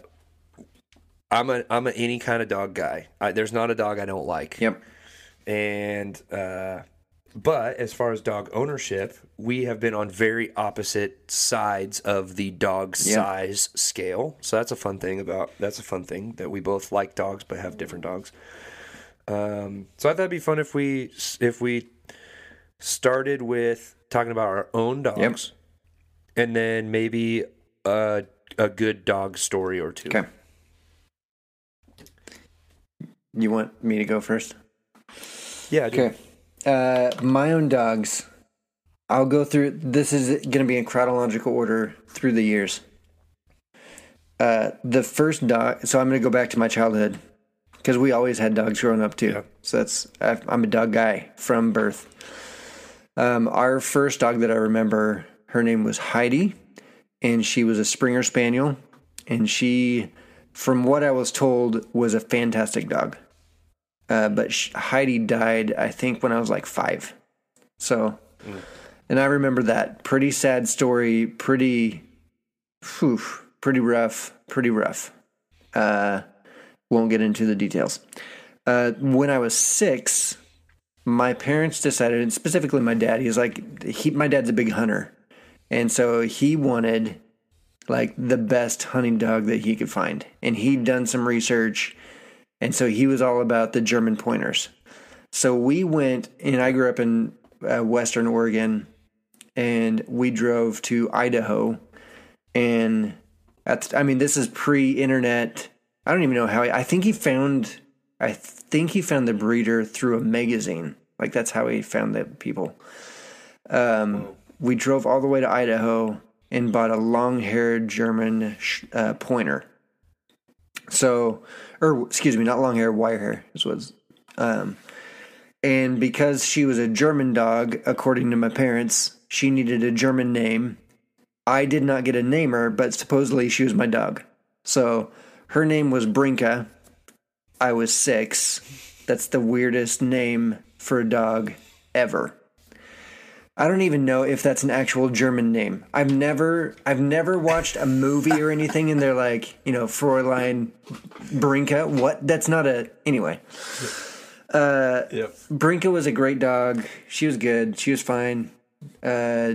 I'm a I'm a any kind of dog guy. I, there's not a dog I don't like. Yep. And uh, but as far as dog ownership, we have been on very opposite sides of the dog Yeah. size scale. So that's a fun thing about that's a fun thing that we both like dogs but have different dogs. Um, so I thought it'd be fun if we if we started with talking about our own dogs, and then maybe a a good dog story or two. Okay. You want me to go first? Yeah. Okay. Uh, my own dogs. I'll go through. This is going to be in chronological order through the years. Uh, the first dog. So I'm going to go back to my childhood because we always had dogs growing up too. Yeah. So that's I- I'm a dog guy from birth. Um, our first dog that I remember, her name was Heidi, and she was a Springer Spaniel, and she, from what I was told, was a fantastic dog. Uh, but sh- Heidi died, I think, when I was like five. So, and I remember that pretty sad story, pretty, whew, pretty rough, pretty rough. Uh, won't get into the details. Uh, when I was six, my parents decided, and specifically my dad, he's like, he, my dad's a big hunter. And so he wanted like the best hunting dog that he could find. And he'd done some research. And so he was all about the German pointers. So we went, and I grew up in uh, Western Oregon, and we drove to Idaho. And at, I mean, this is pre internet. I don't even know how. He, I think he found, I think he found the breeder through a magazine. Like that's how he found the people. Um, we drove all the way to Idaho and bought a long-haired German sh- uh, pointer. So, or excuse me, not long hair, wire hair. This was, um, and because she was a German dog, according to my parents, she needed a German name. I did not get a namer, but supposedly she was my dog. So her name was Brinka. I was six. That's the weirdest name for a dog ever. I don't even know if that's an actual German name. I've never I've never watched a movie or anything and they're like, you know, Fräulein Brinka. What? That's not a anyway. Uh, Yep. Brinka was a great dog. She was good. She was fine. Uh,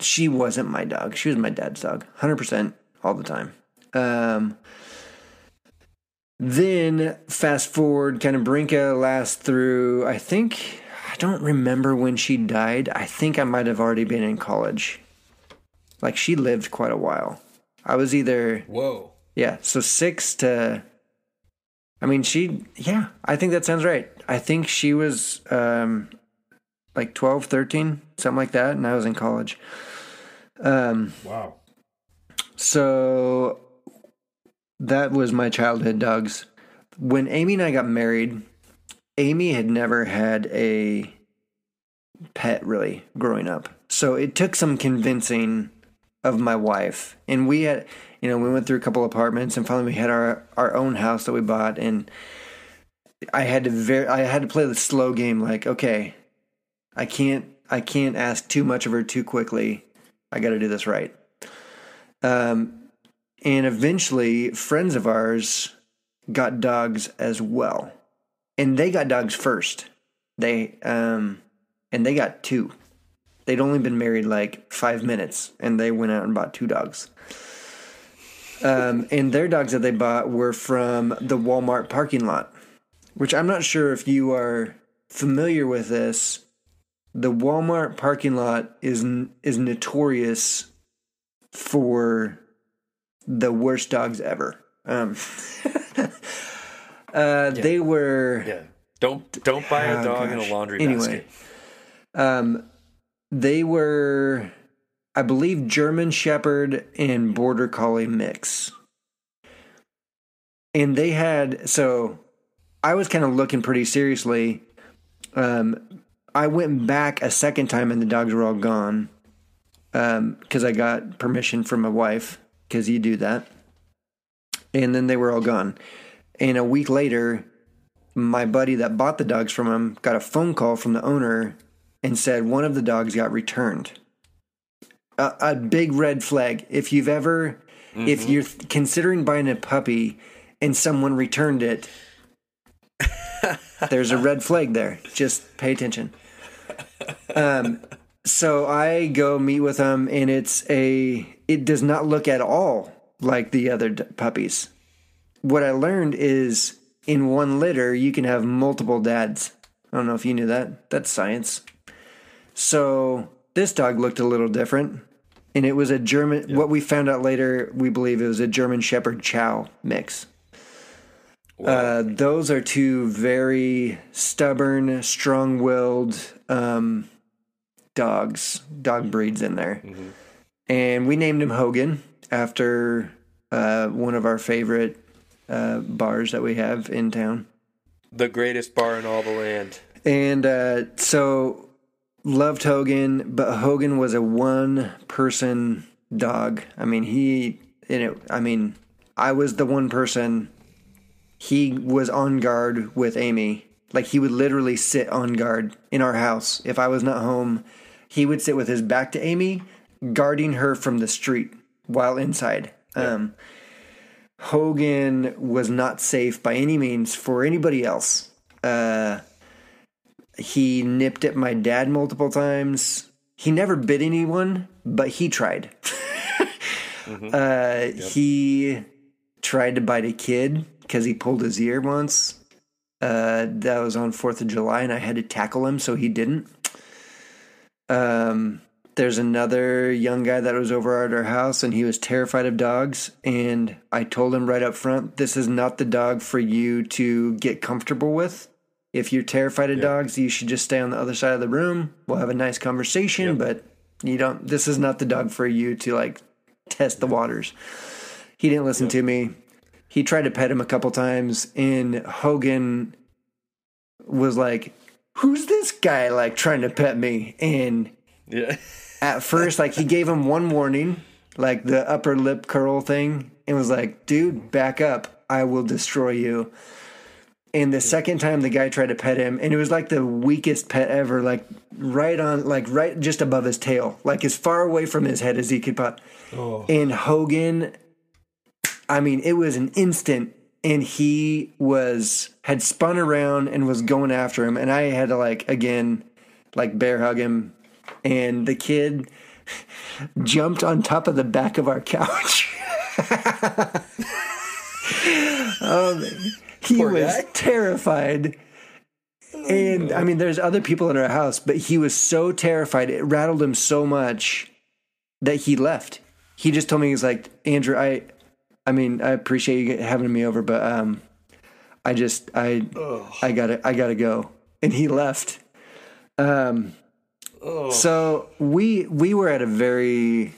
she wasn't my dog. She was my dad's dog, hundred percent all the time. Um, then fast forward, kind of Brinka lasts through. I think I don't remember when she died. I think I might have already been in college. Like she lived quite a while. I was either Whoa. yeah, so six to. I mean, she. Yeah, I think that sounds right. I think she was um, like 12, 13, something like that, and I was in college. Um, Wow. so that was my childhood dogs. When Amy and I got married, Amy had never had a pet really growing up. So it took some convincing of my wife. And we had, you know, we went through a couple apartments and finally we had our, our own house that we bought and I had to very I had to play the slow game like, okay, I can't I can't ask too much of her too quickly. I got to do this right. Um, and eventually, friends of ours got dogs as well, and they got dogs first. They um, and they got two. They'd only been married like five minutes, and they went out and bought two dogs. Um, and their dogs that they bought were from the Walmart parking lot, which I'm not sure if you are familiar with this. The Walmart parking lot is is notorious for the worst dogs ever. Um, uh, They were Yeah. Don't don't buy a Oh, dog in a laundry Anyway. basket. um, they were, I believe, German Shepherd and Border Collie mix. And they had so I was kind of looking pretty seriously. Um, I went back a second time and the dogs were all gone because I got permission from my wife because you do that. And then they were all gone. And a week later, my buddy that bought the dogs from him got a phone call from the owner and said one of the dogs got returned. A, a big red flag. If you've ever, if you're considering buying a puppy and someone returned it, there's a red flag there. Just pay attention. Um, so I go meet with him, and it's a. It does not look at all like the other d- puppies. What I learned is in one litter you can have multiple dads. I don't know if you knew that. That's science. So this dog looked a little different, and it was a German. What we found out later, we believe it was a German Shepherd Chow mix. Uh, those are two very stubborn, strong-willed um, dogs, dog breeds in there, and we named him Hogan after uh, one of our favorite uh, bars that we have in town. The greatest bar in all the land. And uh, so loved Hogan, but Hogan was a one person dog. I mean, he, you know, I mean, I was the one person. He was on guard with Amy. Like he would literally sit on guard in our house. If I was not home, he would sit with his back to Amy, guarding her from the street while inside. Um, Hogan was not safe by any means for anybody else. Uh, he nipped at my dad multiple times. He never bit anyone, but he tried. uh, He tried to bite a kid because he pulled his ear once. Uh, that was on Fourth of July, and I had to tackle him, so he didn't. Um, there's another young guy that was over at our house, and he was terrified of dogs. And I told him right up front, "This is not the dog for you to get comfortable with. If you're terrified of dogs, you should just stay on the other side of the room. We'll have a nice conversation, but you don't. This is not the dog for you to like test the waters." He didn't listen to me. He tried to pet him a couple times, and Hogan was like, "Who's this guy like trying to pet me?" And Yeah. at first, like he gave him one warning, like the upper lip curl thing, and was like, "Dude, back up! I will destroy you." And the second time, the guy tried to pet him, and it was like the weakest pet ever, like right on, like right just above his tail, like as far away from his head as he could put. Oh. And Hogan, I mean, it was an instant, and he was had spun around and was going after him and i had to like again like bear hug him and the kid jumped on top of the back of our couch. Um, he Poor was guy. terrified. And i mean there's other people in our house but he was so terrified. It rattled him so much that he left. He just told me he's like andrew i i mean i appreciate you having me over but um i just i i gotta i gotta go. And he left. Um so we we were at a very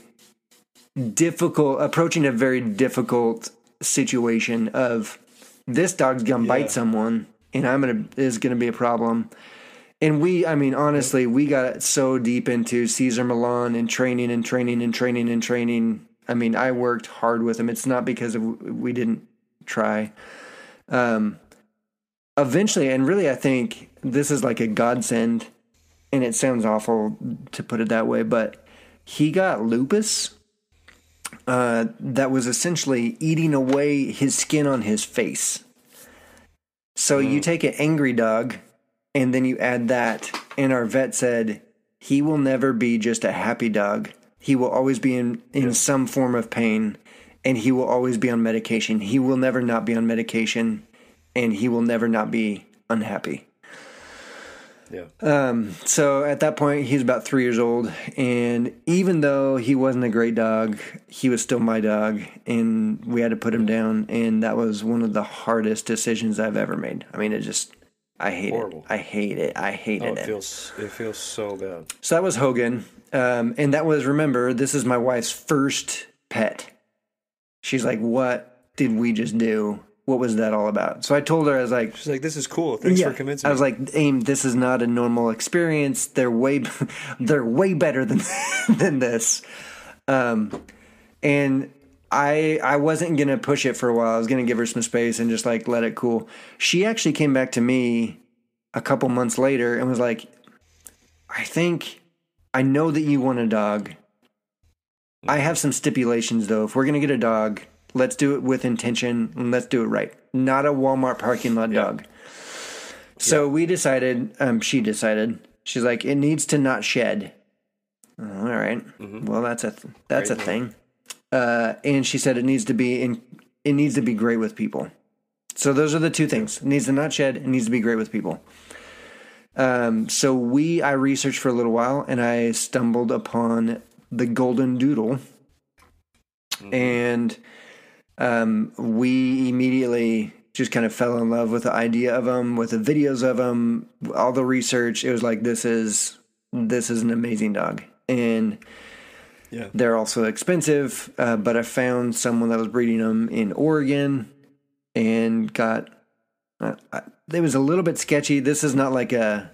difficult approaching a very difficult situation of this dog's gonna Yeah. bite someone and i'm gonna is gonna be a problem. And we i mean honestly we got so deep into Cesar Millan and training and training and training and training. I mean i worked hard with him. It's not because of, we didn't try. Um eventually and really i think this is like a godsend and it sounds awful to put it that way, but he got lupus uh, that was essentially eating away his skin on his face. So you take an angry dog and then you add that, and our vet said he will never be just a happy dog. He will always be in, in some form of pain and he will always be on medication. He will never not be on medication and he will never not be unhappy. Yeah. Um, so at that point, he was about three years old, and even though he wasn't a great dog, he was still my dog, and we had to put him down, and that was one of the hardest decisions I've ever made. I mean, it just, I hate Horrible. it. I hate it. I hated Oh, it it. feels it feels so bad. So that was Hogan, um, and that was remember this is my wife's first pet. She's like, "What did we just do? What was that all about?" So I told her, I was like, She's like, "This is cool. Thanks for convincing me. I was like, Aim, this is not a normal experience. They're way, they're way better than than this. Um, and I I wasn't gonna push it for a while. I was gonna give her some space and just like let it cool. She actually came back to me a couple months later and was like, I think I know that you want a dog. I have some stipulations though. If we're gonna get a dog, let's do it with intention and let's do it right. Not a Walmart parking lot dog. So we decided, um, she decided, she's like, it needs to not shed. All right. Well, that's a th- that's Great a thing. Uh, and she said it needs to be in. It needs to be great with people. So those are the two things. It needs to not shed. It needs to be great with people. Um, so we, I researched for a little while, and I stumbled upon the Golden Doodle, and um, we immediately just kind of fell in love with the idea of them, with the videos of them, all the research. It was like this is this is an amazing dog, and yeah. they're also expensive. Uh, but I found someone that was breeding them in Oregon, and got. Uh, it was a little bit sketchy. This is not like a.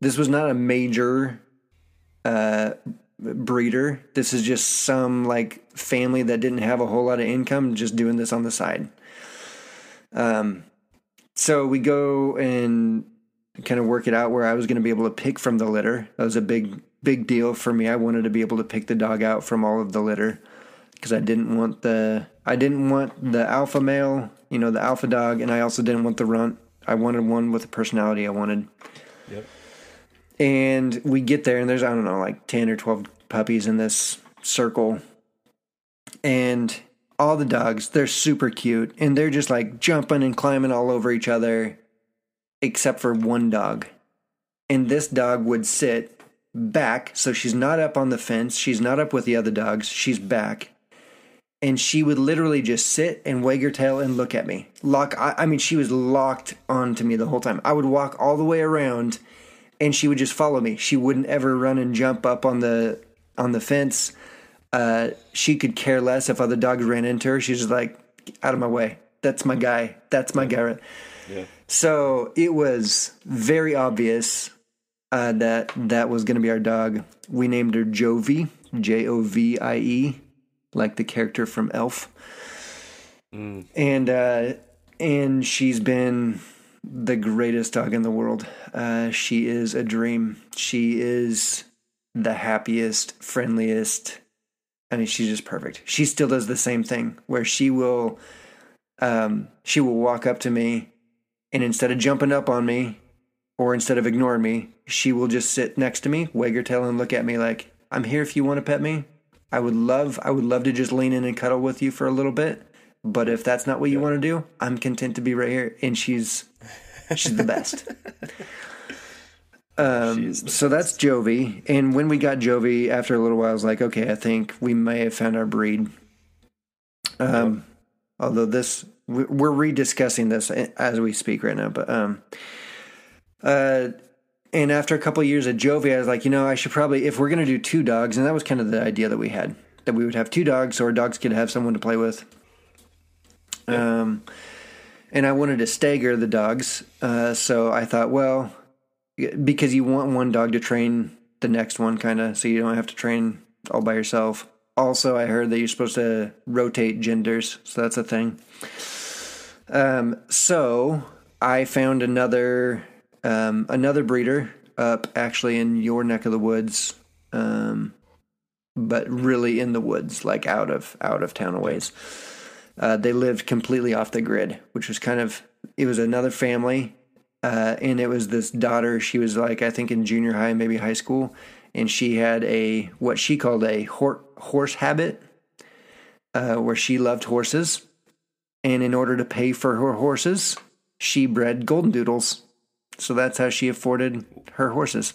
This was not a major uh, breeder. This is just some like family that didn't have a whole lot of income, just doing this on the side. Um, so we go and kind of work it out where I was going to be able to pick from the litter. That was a big, big deal for me. I wanted to be able to pick the dog out from all of the litter because I didn't want the, I didn't want the alpha male, you know, the alpha dog, and I also didn't want the runt. I wanted one with the personality I wanted. Yep. And we get there, and there's, I don't know, like 10 or 12 puppies in this circle. And all the dogs, they're super cute. And they're just like jumping and climbing all over each other, except for one dog. And this dog would sit back. So she's not up on the fence. She's not up with the other dogs. She's back. And she would literally just sit and wag her tail and look at me. Lock, I, I mean, she was locked onto me the whole time. I would walk all the way around and she would just follow me. She wouldn't ever run and jump up on the on the fence. Uh, she could care less if other dogs ran into her. She's just like, out of my way. That's my guy. That's my guy. Yeah. So it was very obvious uh, that that was going to be our dog. We named her Jovie, J O V I E, like the character from Elf. And uh, and she's been the greatest dog in the world. Uh, she is a dream. She is the happiest, friendliest. I mean, she's just perfect. She still does the same thing where she will um, she will walk up to me, and instead of jumping up on me, or instead of ignoring me, she will just sit next to me, wag her tail, and look at me like, "I'm here if you want to pet me." I would love, I would love to just lean in and cuddle with you for a little bit. But if that's not what you want to do, I'm content to be right here. And she's, she's the best. Um, so that's Jovie. And when we got Jovie, after a little while, I was like, okay, I think we may have found our breed. Um, although this, we- we're rediscussing this as we speak right now. But, um, uh, and after a couple of years at Jovie, I was like, you know, I should probably, if we're going to do two dogs, and that was kind of the idea that we had, that we would have two dogs so our dogs could have someone to play with. Um, and I wanted to stagger the dogs. Uh, so I thought, well, because you want one dog to train the next one, kind of, so you don't have to train all by yourself. Also, I heard that you're supposed to rotate genders, so that's a thing. Um, so I found another um, another breeder up actually in your neck of the woods, um, but really in the woods, like out of out of town a ways. Uh, they lived completely off the grid, which was kind of it was another family, uh, and it was this daughter. She was like I think in junior high, maybe high school, and she had a what she called a hor- horse habit, uh, where she loved horses, and in order to pay for her horses, she bred golden doodles. So that's how she afforded her horses.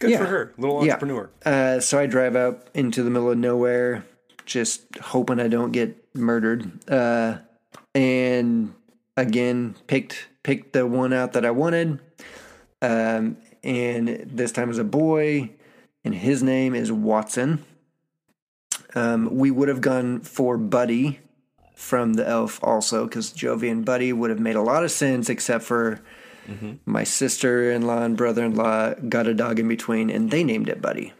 Good Yeah. for her, little Yeah. entrepreneur. Uh, so I drive out into the middle of nowhere, just hoping I don't get murdered. Uh, and again, picked picked the one out that I wanted. Um, and this time was a boy, and his name is Watson. Um, we would have gone for Buddy from the Elf also, because Jovie and Buddy would have made a lot of sense, except for my sister in law and brother in law got a dog in between, and they named it Buddy.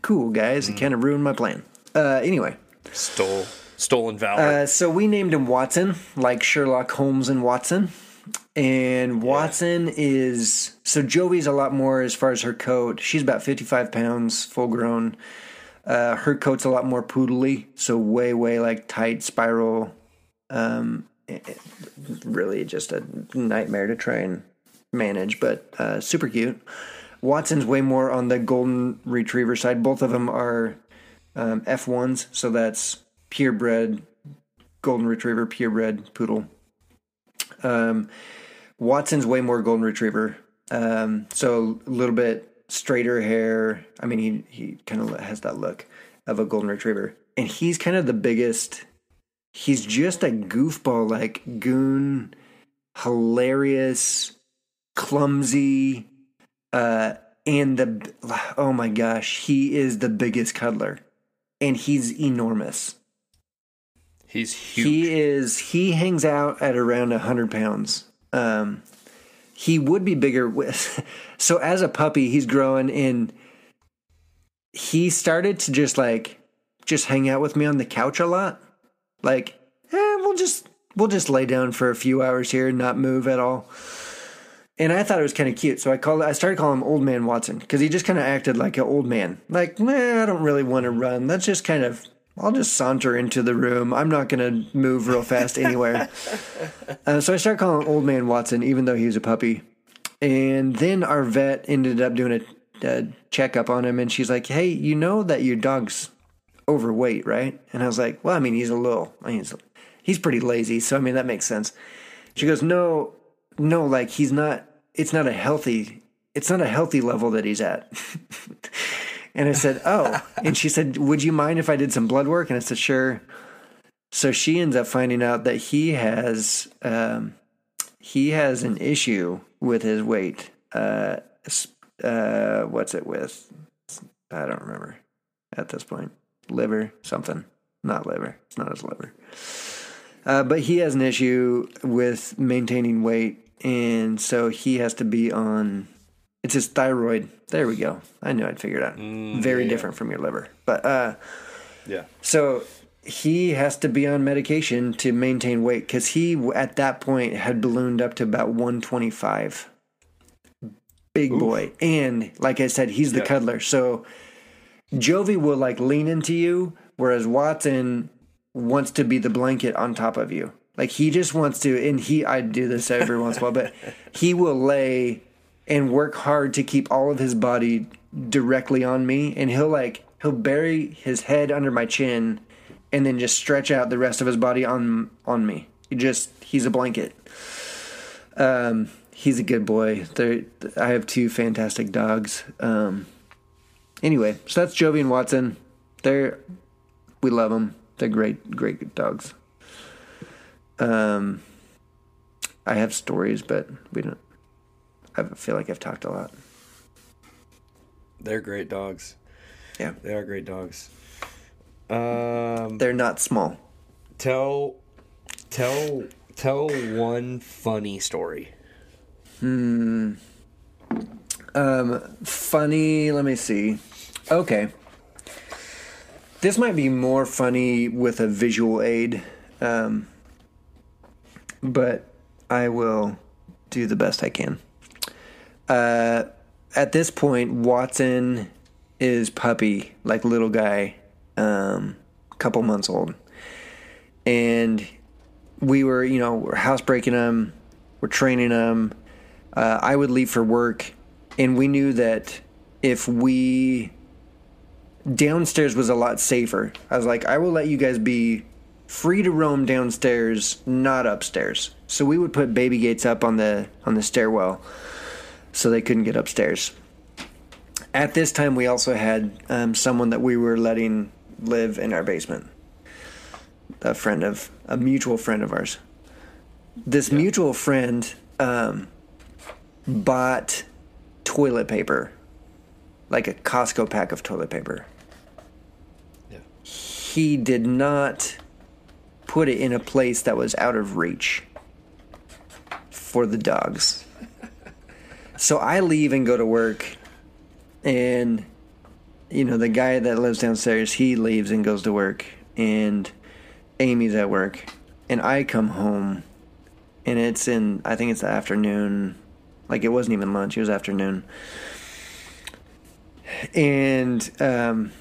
Cool, guys. It kind of ruined my plan. Uh, anyway, Stole, stolen valor. uh, so we named him Watson, like Sherlock Holmes and Watson. And Watson is so Jovie's a lot more as far as her coat. She's about 55 pounds, full grown. Uh, her coat's a lot more poodly, so way, way like tight spiral. Um, it- it- really just a nightmare to try and manage, but uh, super cute. Watson's way more on the golden retriever side. Both of them are um, F1s, so that's purebred golden retriever, purebred poodle. Um, Watson's way more golden retriever, um, so a little bit straighter hair. I mean, he he kind of has that look of a golden retriever, and he's kind of the biggest. He's just a goofball, like goon, hilarious, clumsy, uh, and the oh my gosh, he is the biggest cuddler, and he's enormous. He's huge. He is. He hangs out at around a hundred pounds. Um, he would be bigger with. So as a puppy, he's growing and he started to just like just hang out with me on the couch a lot. Like, eh, we'll just we'll just lay down for a few hours here and not move at all. And I thought it was kind of cute, so I called. I started calling him Old Man Watson because he just kind of acted like an old man. Like, nah, I don't really want to run. Let's just kind of. I'll just saunter into the room. I'm not going to move real fast anywhere. uh, so I start calling Old Man Watson, even though he was a puppy. And then our vet ended up doing a, a checkup on him, and she's like, "Hey, you know that your dog's overweight, right?" And I was like, "Well, I mean, he's a little. I mean, he's, he's pretty lazy, so I mean that makes sense." She goes, "No, no, like he's not. It's not a healthy. It's not a healthy level that he's at." and I said, "Oh," and she said, "Would you mind if I did some blood work?" And I said, "Sure." So she ends up finding out that he has um, he has an issue with his weight. Uh, uh, what's it with? I don't remember at this point. Liver, something. Not liver. It's not his liver. Uh, but he has an issue with maintaining weight, and so he has to be on. It's his thyroid. There we go. I knew I'd figure it out. Very yeah. different from your liver, but uh, yeah. so he has to be on medication to maintain weight because he at that point had ballooned up to about 125 big boy and like i said he's the Yeah. cuddler so jovie will like lean into you whereas watson wants to be the blanket on top of you. Like he just wants to, and he, I do this every once in a while, but he will lay and work hard to keep all of his body directly on me. And he'll like, he'll bury his head under my chin and then just stretch out the rest of his body on, on me. He just, he's a blanket. Um, he's a good boy. There, I have two fantastic dogs. Um, anyway, so that's Jovie and Watson. They're, we love them. They're great, great dogs. Um, I have stories, but we don't. I feel like I've talked a lot. They're great dogs. Yeah, They are great dogs. Um, they're not small. tell, tell, tell one funny story. Hmm. Um, funny. Let me see. Okay. This might be more funny with a visual aid, um, but I will do the best I can. Uh, at this point, Watson is puppy, like little guy, um, couple months old, and we were, you know, we're housebreaking him, we're training him. Uh, I would leave for work, and we knew that if we downstairs was a lot safer. I was like, I will let you guys be free to roam downstairs, not upstairs. So we would put baby gates up on the on the stairwell, so they couldn't get upstairs. At this time, we also had um, someone that we were letting live in our basement. A friend of a mutual friend of ours. This mutual friend um, bought toilet paper, like a Costco pack of toilet paper Yeah. he did not put it in a place that was out of reach for the dogs. So I leave and go to work, and you know the guy that lives downstairs he leaves and goes to work, and Amy's at work, and I come home, and it's in I think it's the afternoon, like it wasn't even lunch; it was afternoon, and um.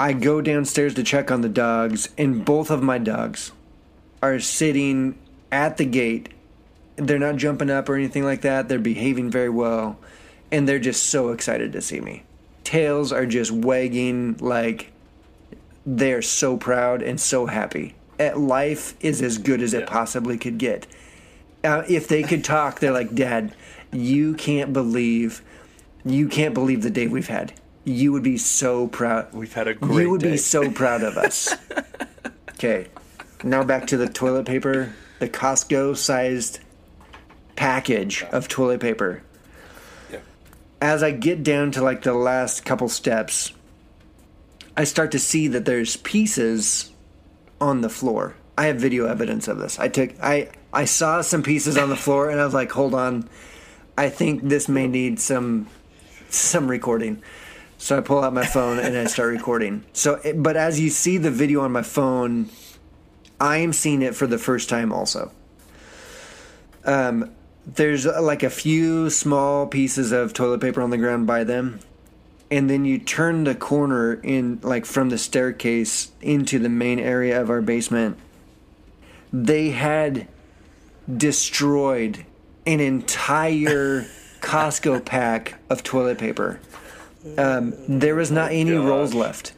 I go downstairs to check on the dogs, and both of my dogs are sitting at the gate. They're not jumping up or anything like that. They're behaving very well, and they're just so excited to see me. Tails are just wagging like they're so proud and so happy. At life is as good as it possibly could get. Uh, if they could talk, they're like, "Dad, you can't believe, you can't believe the day we've had. You would be so proud. We've had a great You would day. be so proud of us." okay, now back to the toilet paper, the Costco sized package of toilet paper. Yeah. As I get down to like the last couple steps, I start to see that there's pieces on the floor. I have video evidence of this. I took I I saw some pieces on the floor and I was like, "Hold on. I think this may need some some recording." So I pull out my phone and I start recording. So it, but as you see the video on my phone, I am seeing it for the first time also. Um there's uh, like a few small pieces of toilet paper on the ground by them and then you turn the corner in like from the staircase into the main area of our basement. They had destroyed an entire costco pack of toilet paper. Um, there was not any rolls left.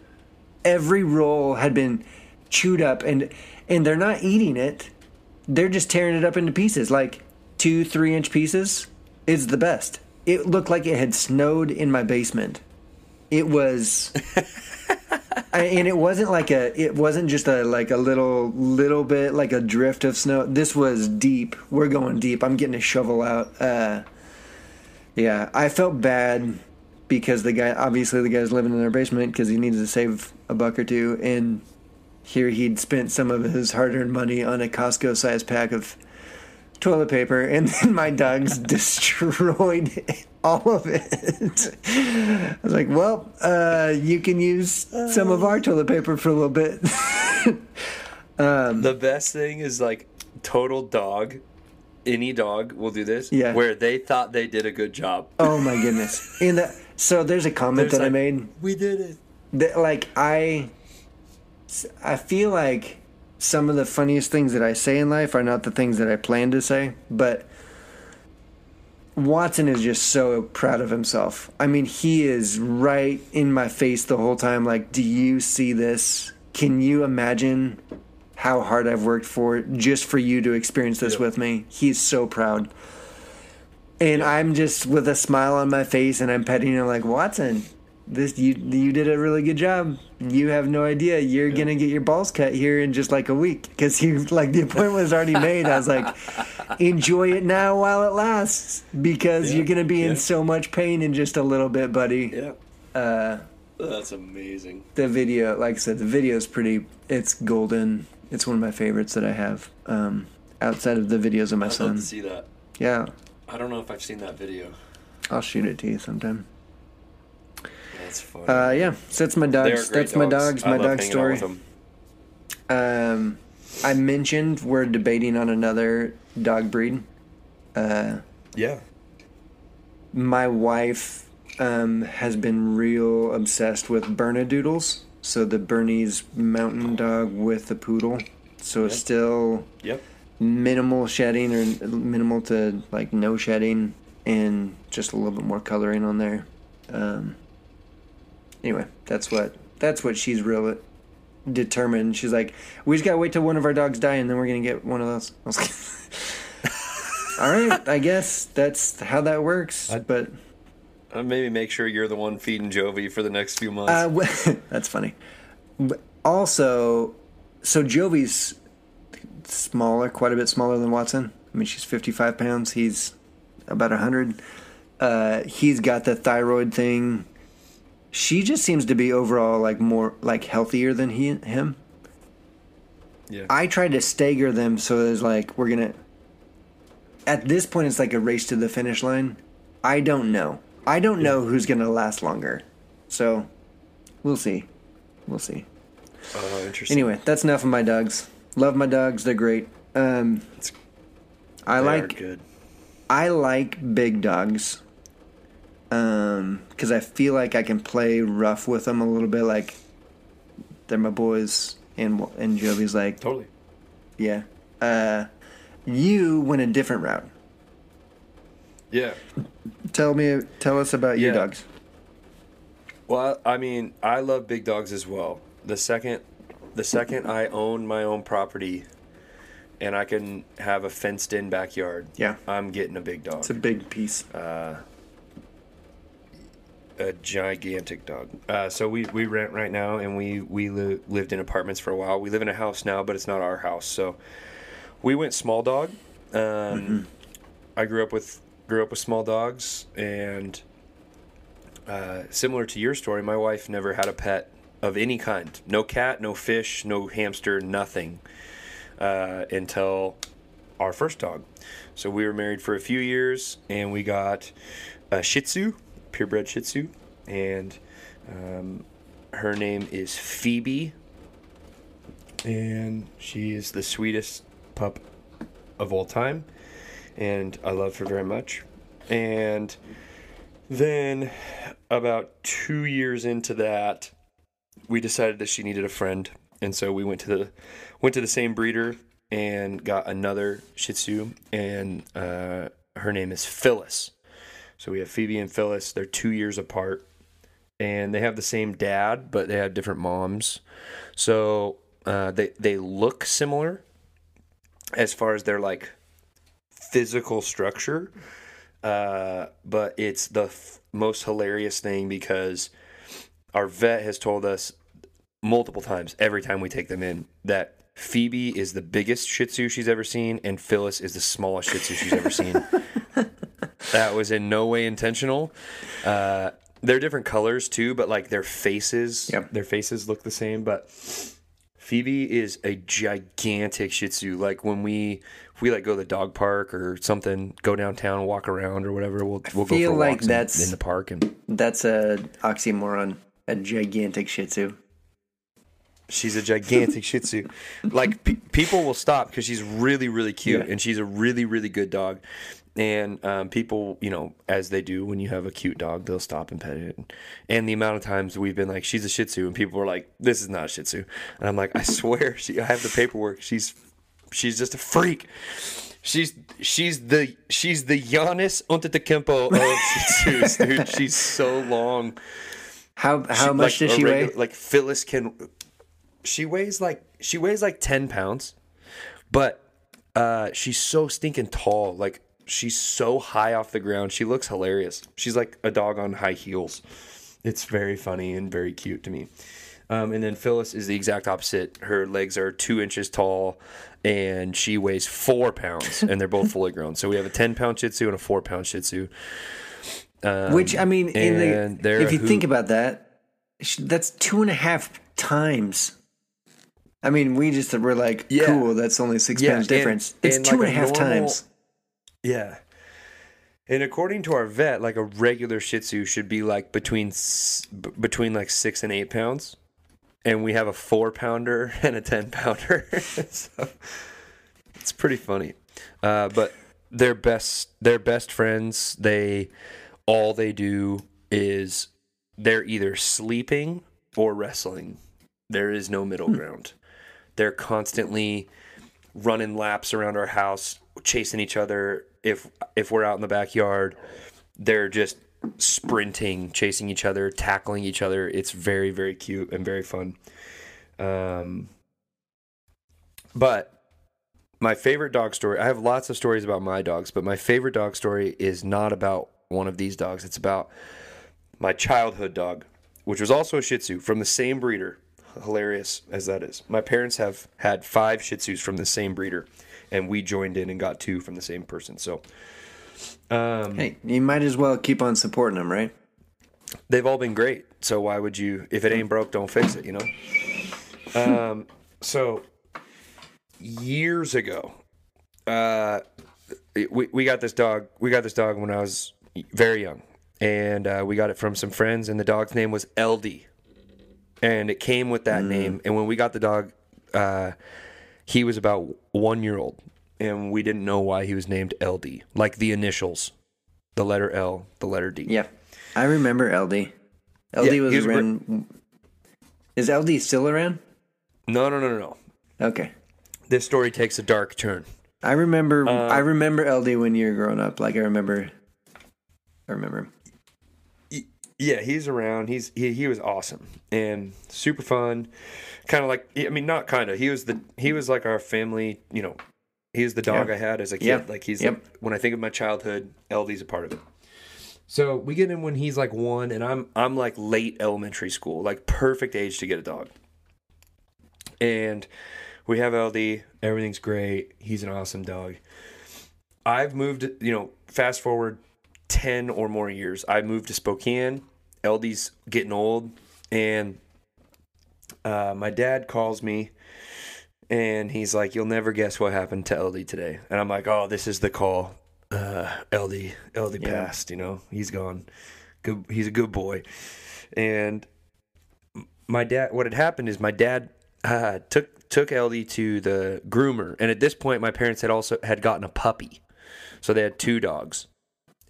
Every roll had been chewed up and and they're not eating it. They're just tearing it up into pieces. Like two three inch pieces is the best. It looked like it had snowed in my basement. It was I- and it wasn't like a it wasn't just a like a little little bit like a drift of snow. This was deep. We're going deep. I'm getting a shovel out. Uh yeah i felt bad because the guy obviously the guy's living in their basement because he needed to save a buck or two. And here he'd spent some of his hard-earned money on a costco sized pack of toilet paper and then my dogs destroyed all of it i was like well uh, you can use some of our toilet paper for a little bit The best thing is like total dog. Any dog will do this. Yeah. Where they thought they did a good job. oh my goodness in the so there's a comment There's that i made We did it. that like I I feel like some of the funniest things that I say in life are not the things that I plan to say, but Watson is just so proud of himself. I mean, he is right in my face the whole time. Like, do you see this? Can you imagine how hard I've worked for just for you to experience this Yep. with me? He's so proud. And I'm just with a smile on my face and I'm petting him like, Watson, this you you did a really good job. You have no idea. You're gonna get your balls cut here in just like a week because he like the appointment was already made. I was like, enjoy it now while it lasts because Yeah, you're gonna be yeah. in so much pain in just a little bit, buddy. Yeah. Uh, That's amazing. the video, like I said, the video is pretty. It's golden. It's one of my favorites that I have. Um, outside of the videos of my I'd son. to see that. Yeah, I don't know if I've seen that video. I'll shoot it to you sometime. That's funny. Uh, yeah, so that's my They are dogs. That's my dogs. I My love dog hanging out story. with them. Um, I mentioned we're debating on another dog breed. Uh, Yeah. my wife um, has been real obsessed with Bernedoodles. So the Bernese mountain dog with the poodle. So it's Yep. still Yep. minimal shedding or minimal to like no shedding and just a little bit more coloring on there. Um, anyway, that's what that's what she's real determined. She's like, we just gotta wait till one of our dogs die and then we're gonna get one of those. I was like, All right, I guess that's how that works. I- but Uh, maybe make sure you're the one feeding Jovie for the next few months. uh, w- that's funny. But also, so Jovie's smaller, quite a bit smaller than Watson. I mean, she's 55 pounds. He's about 100. Uh, he's got the thyroid thing. She just seems to be overall like more like healthier than he him. yeah. I tried to stagger them so it's like we're gonna. At this point, it's like a race to the finish line. I don't know. I don't know who's gonna last longer. So, we'll see. We'll see. oh, interesting. Anyway, that's enough of my dogs. Love my dogs. They're great. Um, It's- I They like good. I like big dogs. Um, because I feel like I can play rough with them a little bit. Like they're my boys, and and Jovie's like Totally. Yeah. Uh, you went a different route. Yeah. Tell me, tell us about your dogs. Well, I mean, I love big dogs as well. The second, the second I own my own property, and I can have a fenced-in backyard, Yeah, I'm getting a big dog, it's a big piece. A gigantic dog. Uh, so we we rent right now, and we we li- lived in apartments for a while. We live in a house now, but it's not our house. So we went small dog. Um, I grew up with grew up with small dogs, and uh, similar to your story, my wife never had a pet of any kind. No cat, no fish, no hamster, nothing uh, until our first dog. So we were married for a few years, and we got a Shih Tzu, purebred Shih Tzu, and um, her name is Phoebe, and she is the sweetest pup of all time, and I love her very much. And then, about two years into that, we decided that she needed a friend, and so we went to the went to the same breeder and got another Shih Tzu, and uh, her name is Phyllis. So we have Phoebe and Phyllis. They're two years apart, and they have the same dad, but they have different moms. So uh, they they look similar as far as their like physical structure, uh, but it's the f- most hilarious thing because our vet has told us multiple times every time we take them in that Phoebe is the biggest Shih Tzu she's ever seen, and Phyllis is the smallest Shih Tzu she's ever seen. that was in no way intentional. Uh, they're different colors too, but like their faces, Yep. their faces look the same. But Phoebe is a gigantic Shih Tzu. Like when we if we like go to the dog park or something, go downtown, walk around or whatever, we'll we'll go feel for like walks in- that's- in the park and That's a oxymoron. A gigantic Shih Tzu. She's a gigantic Shih Tzu. Like pe- people will stop because she's really, really cute, Yeah. and she's a really, really good dog. And um, people, you know, as they do when you have a cute dog, they'll stop and pet it. And the amount of times we've been like, "She's a Shih Tzu," and people are like, "This is not a Shih Tzu," and I'm like, "I swear, she, I have the paperwork. She's, she's just a freak. She's she's the she's the Giannis Antetokounmpo of Shih Tzus, dude. She's so long. How how She- much like does she regu- weigh? Like Phyllis can. She weighs like she weighs like ten pounds, but uh, she's so stinking tall. Like she's so high off the ground. She looks hilarious. She's like a dog on high heels. It's very funny and very cute to me. Um, and then Phyllis is the exact opposite. Her legs are two inches tall, and she weighs four pounds, and they're both fully grown. So we have a ten pound Shih Tzu and a four pound Shih Tzu. Um, Which I mean, in the if you think about that, that's two and a half times. I mean, we just were like, Yeah. cool. That's only six Yeah, pounds and- difference. it's and two like and a a half normal- times. Yeah. And according to our vet, like a regular Shih Tzu should be like between between like six and eight pounds, and we have a four pounder and a ten pounder. so it's pretty funny. Uh, but they're best. They're best friends. They all they do is they're either sleeping or wrestling. There is no middle ground. They're constantly running laps around our house, chasing each other. If if we're out in the backyard, they're just sprinting, chasing each other, tackling each other. It's very very cute and very fun. Um, but my favorite dog story. I have lots of stories about my dogs, but my favorite dog story is not about one of these dogs. It's about my childhood dog, which was also a Shih Tzu from the same breeder. Hilarious as that is. My parents have had five Shih Tzus from the same breeder, and we joined in and got two from the same person. So um, Hey, you might as well keep on supporting them, right? they've all been great. So why would you? If it ain't broke, don't fix it. You know. Um. So years ago, uh, we we got this dog. We got this dog when I was very young, and uh, we got it from some friends. And the dog's name was LD, and it came with that name. And when we got the dog, uh, he was about one year old, and we didn't know why he was named LD, like the initials, the letter L, the letter D. Yeah, I remember LD. LD Yeah, was he was great. around. Is LD still around? No, no, no, no, no. Okay, This story takes a dark turn. I remember. Uh, I remember LD when you were growing up. Like I remember. I remember. him. Yeah, he's around. He's he, he was awesome and super fun. Kind of like I mean, not kind of. He was the he was like our family. You know, he was the dog Yeah. I had as a kid. Yeah. Like he's Yep. like, when I think of my childhood, LD's a part of it. So we get him when he's like one, and I'm I'm like late elementary school, like perfect age to get a dog. And we have LD. Everything's great. He's an awesome dog. I've moved, you know, fast forward 10 or more years. I moved to Spokane. LD's getting old. And uh, my dad calls me and he's like, You'll never guess what happened to LD today. And I'm like, Oh, this is the call. Uh, LD, LD Yeah. passed, you know, he's gone. Good, he's a good boy. And my dad, what had happened is my dad uh, took took LD to the groomer, and at this point, my parents had also had gotten a puppy, so they had two dogs,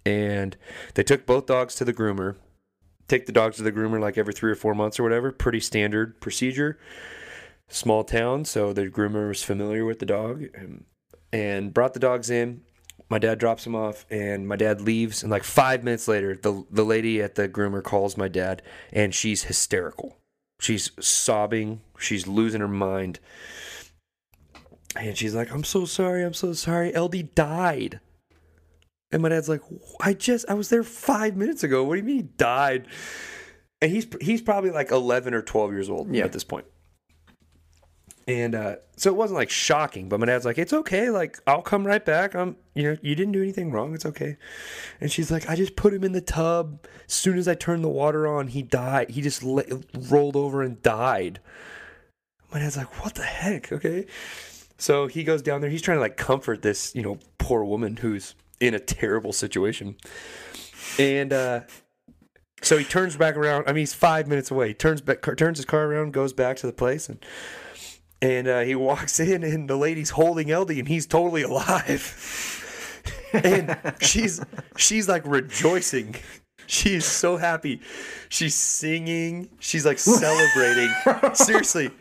and they took both dogs to the groomer. Take the dogs to the groomer like every three or four months or whatever. Pretty standard procedure. Small town, so the groomer was familiar with the dog, and, and brought the dogs in. My dad drops them off, and my dad leaves. And like five minutes later, the the lady at the groomer calls my dad, and she's hysterical. She's sobbing. She's losing her mind. And she's like, I'm so sorry. I'm so sorry. LD died. And my dad's like, I just, I was there five minutes ago. What do you mean he died? And he's, he's probably like 11 or 12 years old Yeah. at this point. And uh, so it wasn't like shocking, but my dad's like, it's okay. Like, I'll come right back. I'm, you know, you didn't do anything wrong. It's okay. And she's like, I just put him in the tub. As soon as I turned the water on, he died. He just rolled over and died. My dad's like, what the heck? Okay. So he goes down there. He's trying to like comfort this, you know, poor woman who's in a terrible situation. And uh, so he turns back around. I mean, he's five minutes away. He turns back, turns his car around, goes back to the place, and and uh, he walks in, and the lady's holding LD, and he's totally alive. and she's she's like rejoicing. She's so happy. She's singing. She's like celebrating. Seriously,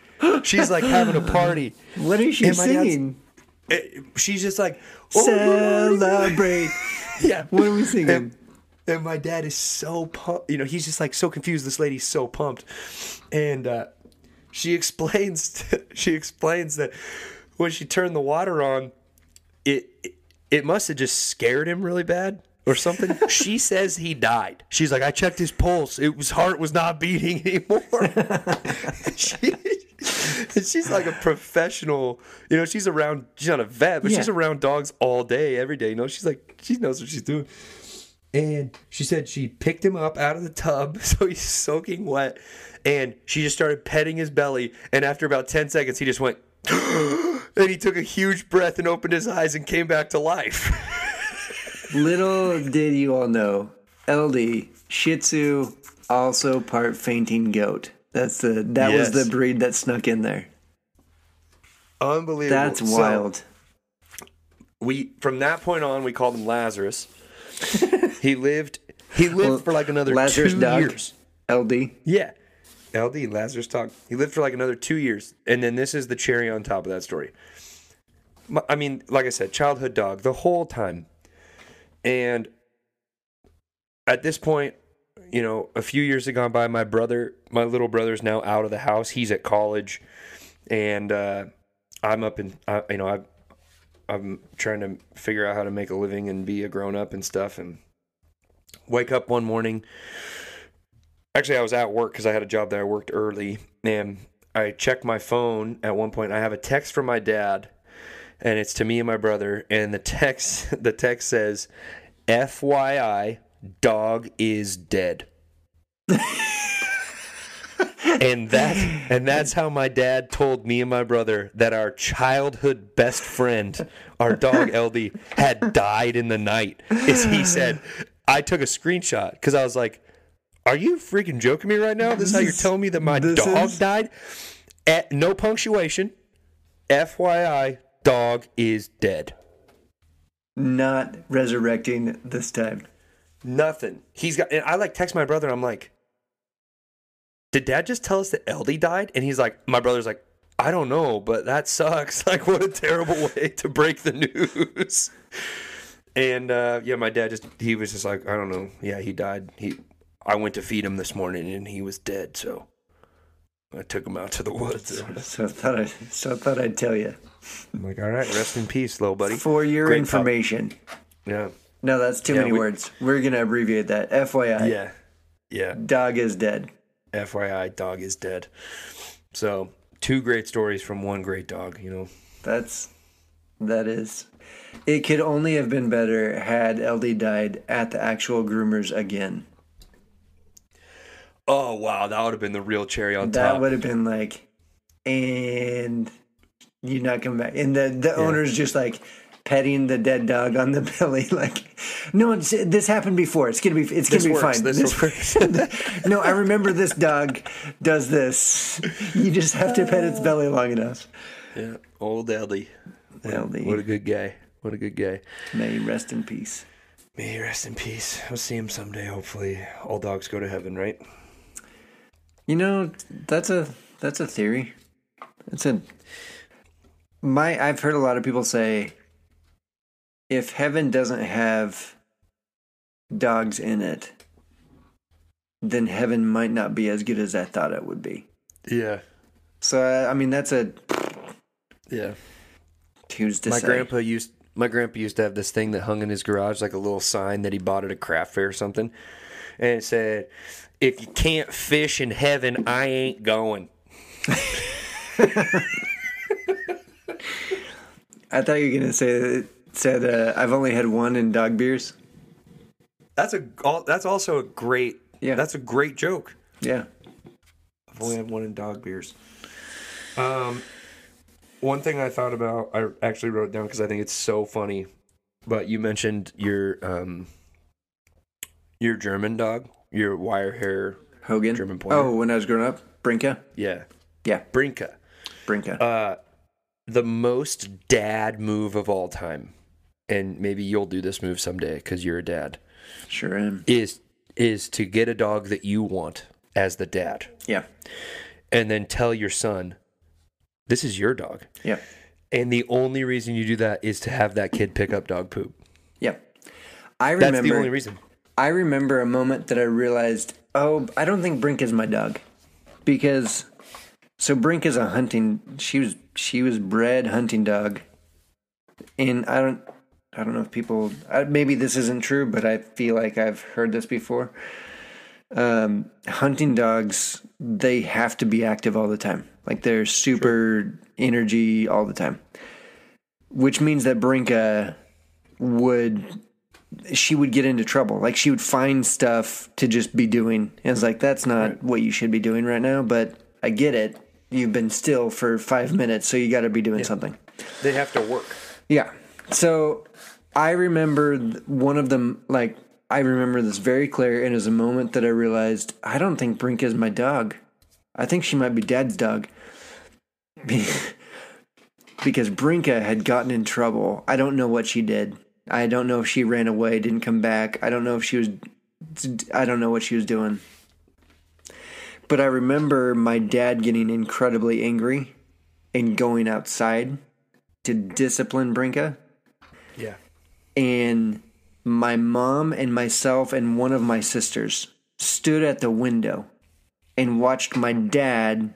she's like having a party. What is she And singing? It- she's just like "Oh, Celebrate. yeah. What are we singing? And, and my dad is so pumped. You know, he's just like so confused. This lady's so pumped, and uh, she explains. she explains that when she turned the water on, it it, it must have just scared him really bad or something. she says he died. She's like, I checked his pulse. It was heart was not beating anymore. she, she's like a professional. You know, she's around. She's not a vet, but Yeah. she's around dogs all day, every day. You know, she's like she knows what she's doing. And she said she picked him up out of the tub, so he's soaking wet. And she just started petting his belly. And after about 10 seconds, he just went, and he took a huge breath and opened his eyes and came back to life. Little did you all know, LD Shih Tzu also part fainting goat. That's the that was the breed that snuck in there. Unbelievable. That's So, wild. we from that point on, we called him Lazarus. he lived. He lived Well, for like another Lazarus two dog. years. LD. Yeah. LD, Lazarus Talk. He lived for like another two years. And then this is the cherry on top of that story. I mean, like I said, childhood dog the whole time. And at this point, you know, a few years have gone by. My brother, my little brother's now out of the house. He's at college. And uh, I'm up in, I, you know, I've, I'm trying to figure out how to make a living and be a grown up and stuff. And wake up one morning actually i was at work because i had a job that i worked early and i checked my phone at one point i have a text from my dad and it's to me and my brother and the text the text says fyi dog is dead. And that and that's how my dad told me and my brother that our childhood best friend our dog ld had died in the night is he said i took a screenshot because i was like are you freaking joking me right now? This is how you're telling me that my This dog is- died? At no punctuation. Fyi dog is dead. Not resurrecting this time. Nothing. He's got. And I like text my brother. and I'm like, did Dad just tell us that LD died? And he's like, my brother's like, I don't know, but that sucks. Like, what a terrible way to break the news. And uh, yeah, my dad just he was just like, I don't know. Yeah, he died. He. I went to feed him this morning and he was dead. So I took him out to the woods. So I thought I so I thought I'd tell you. I'm like, all right, rest in peace, little buddy. For your Great pup. information. Yeah. No, that's too Yeah, many we- words. We're gonna abbreviate that. FYI. Yeah. Yeah. Dog is dead. FYI, dog is dead. So, two great stories from one great dog, you know. That's that is. It could only have been better had LD died at the actual groomers again. Oh, wow, that would have been the real cherry on That top. That would have been like, and you're not coming back. And the the owner's just like petting the dead dog on the belly, like, no, this happened before. It's gonna be, it's gonna This be works. fine. This works. no, I remember this dog does this. You just have to pet its belly long enough. Yeah, old Ellie. LD. What a good guy. What a good guy. May he rest in peace. May he rest in peace. We'll see him someday, hopefully. All dogs go to heaven, right? You know, that's a that's a theory. It's a my I've heard a lot of people say if heaven doesn't have dogs in it, then heaven might not be as good as I thought it would be. Yeah. So I I mean that's a Yeah. who's to my say. grandpa used my grandpa used to have this thing that hung in his garage like a little sign that he bought at a craft fair or something and it said if you can't fish in heaven i ain't going I thought you were gonna say that said uh, I've only had one in dog beers. that's a that's also a great Yeah. that's a great joke Yeah. i've only had one in dog beers um one thing i thought about i actually wrote it down because i think it's so funny but you mentioned your um your german dog your wire hair Hogan. German Pointer. Oh, when I was growing up, Brinka. yeah Yeah, brinka Brinka. uh, the most dad move of all time and maybe you'll do this move someday because you're a dad, Sure am. is is to get a dog that you want as the dad, Yeah. and then tell your son, "This is your dog." Yeah. And the only reason you do that is to have that kid pick up dog poop. Yeah. I remember That's the only reason. I remember a moment that I realized, oh, I don't think Brink is my dog, because so Brink is a hunting. She was she was bred hunting dog, and I don't I don't know if people uh, maybe this isn't true, but I feel like I've heard this before. Um, hunting dogs they have to be active all the time, like they're super energy all the time, which means that Brinka would she would get into trouble. Like she would find stuff to just be doing. And it's like that's not what you should be doing right now, but I get it. You've been still for 5 minutes, so you got to be doing something. They have to work. Yeah. So I remember one of them like I remember this very clear and it was a moment that I realized I don't think Brink is my dog. I think she might be dad's dog. because Brinka had gotten in trouble. I don't know what she did. I don't know if she ran away, didn't come back. I don't know if she was I don't know what she was doing. But I remember my dad getting incredibly angry and going outside to discipline Brinka. And my mom and myself and one of my sisters stood at the window and watched my dad.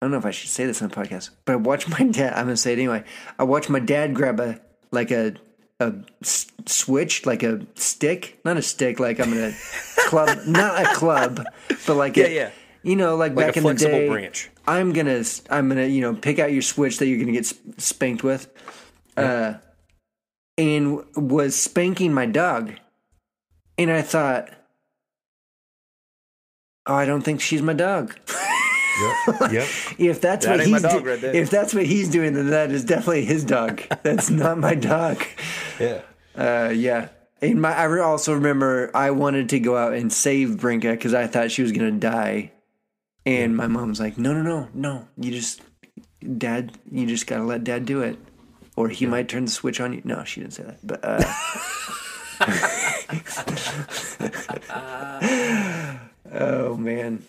I don't know if I should say this on the podcast, but I watched my dad. I'm gonna say it anyway. I watched my dad grab a like a a s- switch, like a stick, not a stick, like I'm gonna club, not a club, but like Yeah, a, yeah. You know, like, Like back a in the day, branch. I'm gonna I'm gonna you know pick out your switch that you're gonna get sp- spanked with, uh, and was spanking my dog, and I thought, oh, I don't think she's my dog. Yep. yep. If that's That what he's do- right if that's what he's doing, then that is definitely his dog. That's not my dog. Yeah. Uh, yeah. And my, I also remember I wanted to go out and save Brinka because I thought she was gonna die, and my mom's like, "No, no, no, no! You just, Dad, you just gotta let Dad do it, or he might turn the switch on you." No, she didn't say that, but uh, oh man,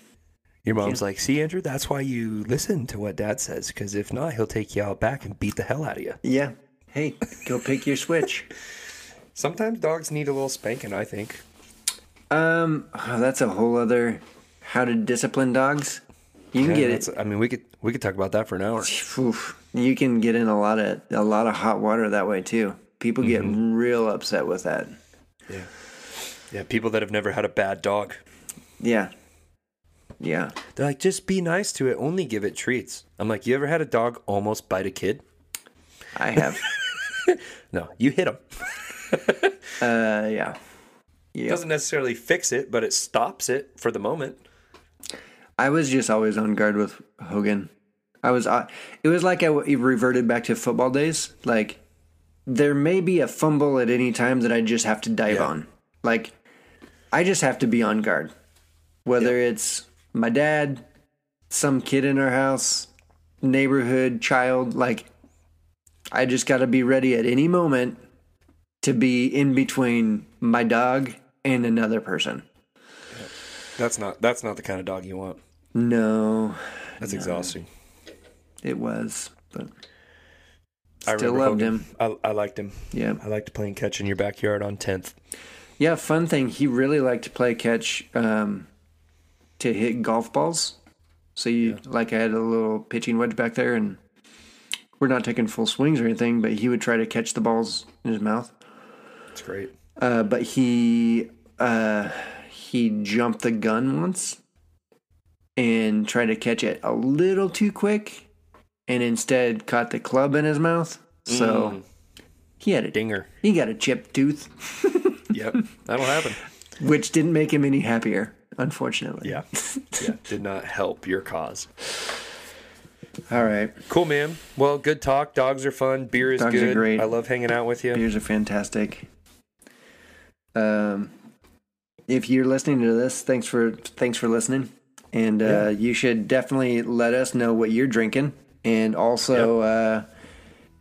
Your mom's like, see, Andrew, that's why you listen to what dad says, because if not, he'll take you out back and beat the hell out of you. yeah. Hey, go pick your switch. Sometimes dogs need a little spanking, I think. Um, oh, that's a whole other how to discipline dogs. You can Yeah, get it. I mean, we could we could talk about that for an hour. Oof, you can get in a lot of a lot of hot water that way too. People get real upset with that. Yeah. Yeah, people that have never had a bad dog. Yeah, yeah. They're like, just be nice to it. Only give it treats. I'm like, you ever had a dog almost bite a kid? I have. No, you hit him. uh, yeah, It yeah. doesn't necessarily fix it, but it stops it for the moment. I was just always on guard with Hogan. I was. Uh, it was like I reverted back to football days. Like there may be a fumble at any time that I just have to dive Yeah. on. Like I just have to be on guard. Whether it's my dad, some kid in our house, neighborhood child, like I just got to be ready at any moment to be in between my dog and another person. That's not that's not the kind of dog you want. No, That's exhausting. it was, but I Still loved Hogan. him. I, I liked him. yeah. I liked playing catch in your backyard on 10th. Yeah, fun thing. He really liked to play catch um, to hit golf balls. So you like I had a little pitching wedge back there, and we're not taking full swings or anything, but he would try to catch the balls in his mouth. It's great. Uh, but he uh, he jumped the gun once and tried to catch it a little too quick, and instead caught the club in his mouth. So he had a Dinger. he got a chipped tooth, Yep. That'll happen. which didn't make him any happier, unfortunately. Yeah. Yeah. Did not help your cause. All right. Cool, man. Well, good talk. Dogs are fun. Beer is Dogs are great. I love hanging out with you. Beers are fantastic. Um, if you're listening to this, thanks for thanks for listening, and uh, you should definitely let us know what you're drinking, and also uh,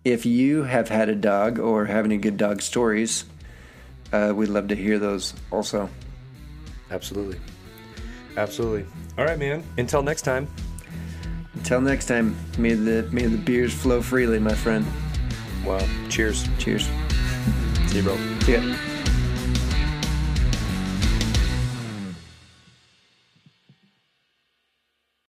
if you have had a dog or have any good dog stories, uh, we'd love to hear those also. Absolutely. Absolutely. All right, man. Until next time. Until next time, may the may the beers flow freely, my friend. Wow. Cheers. Cheers. See you, bro. See ya.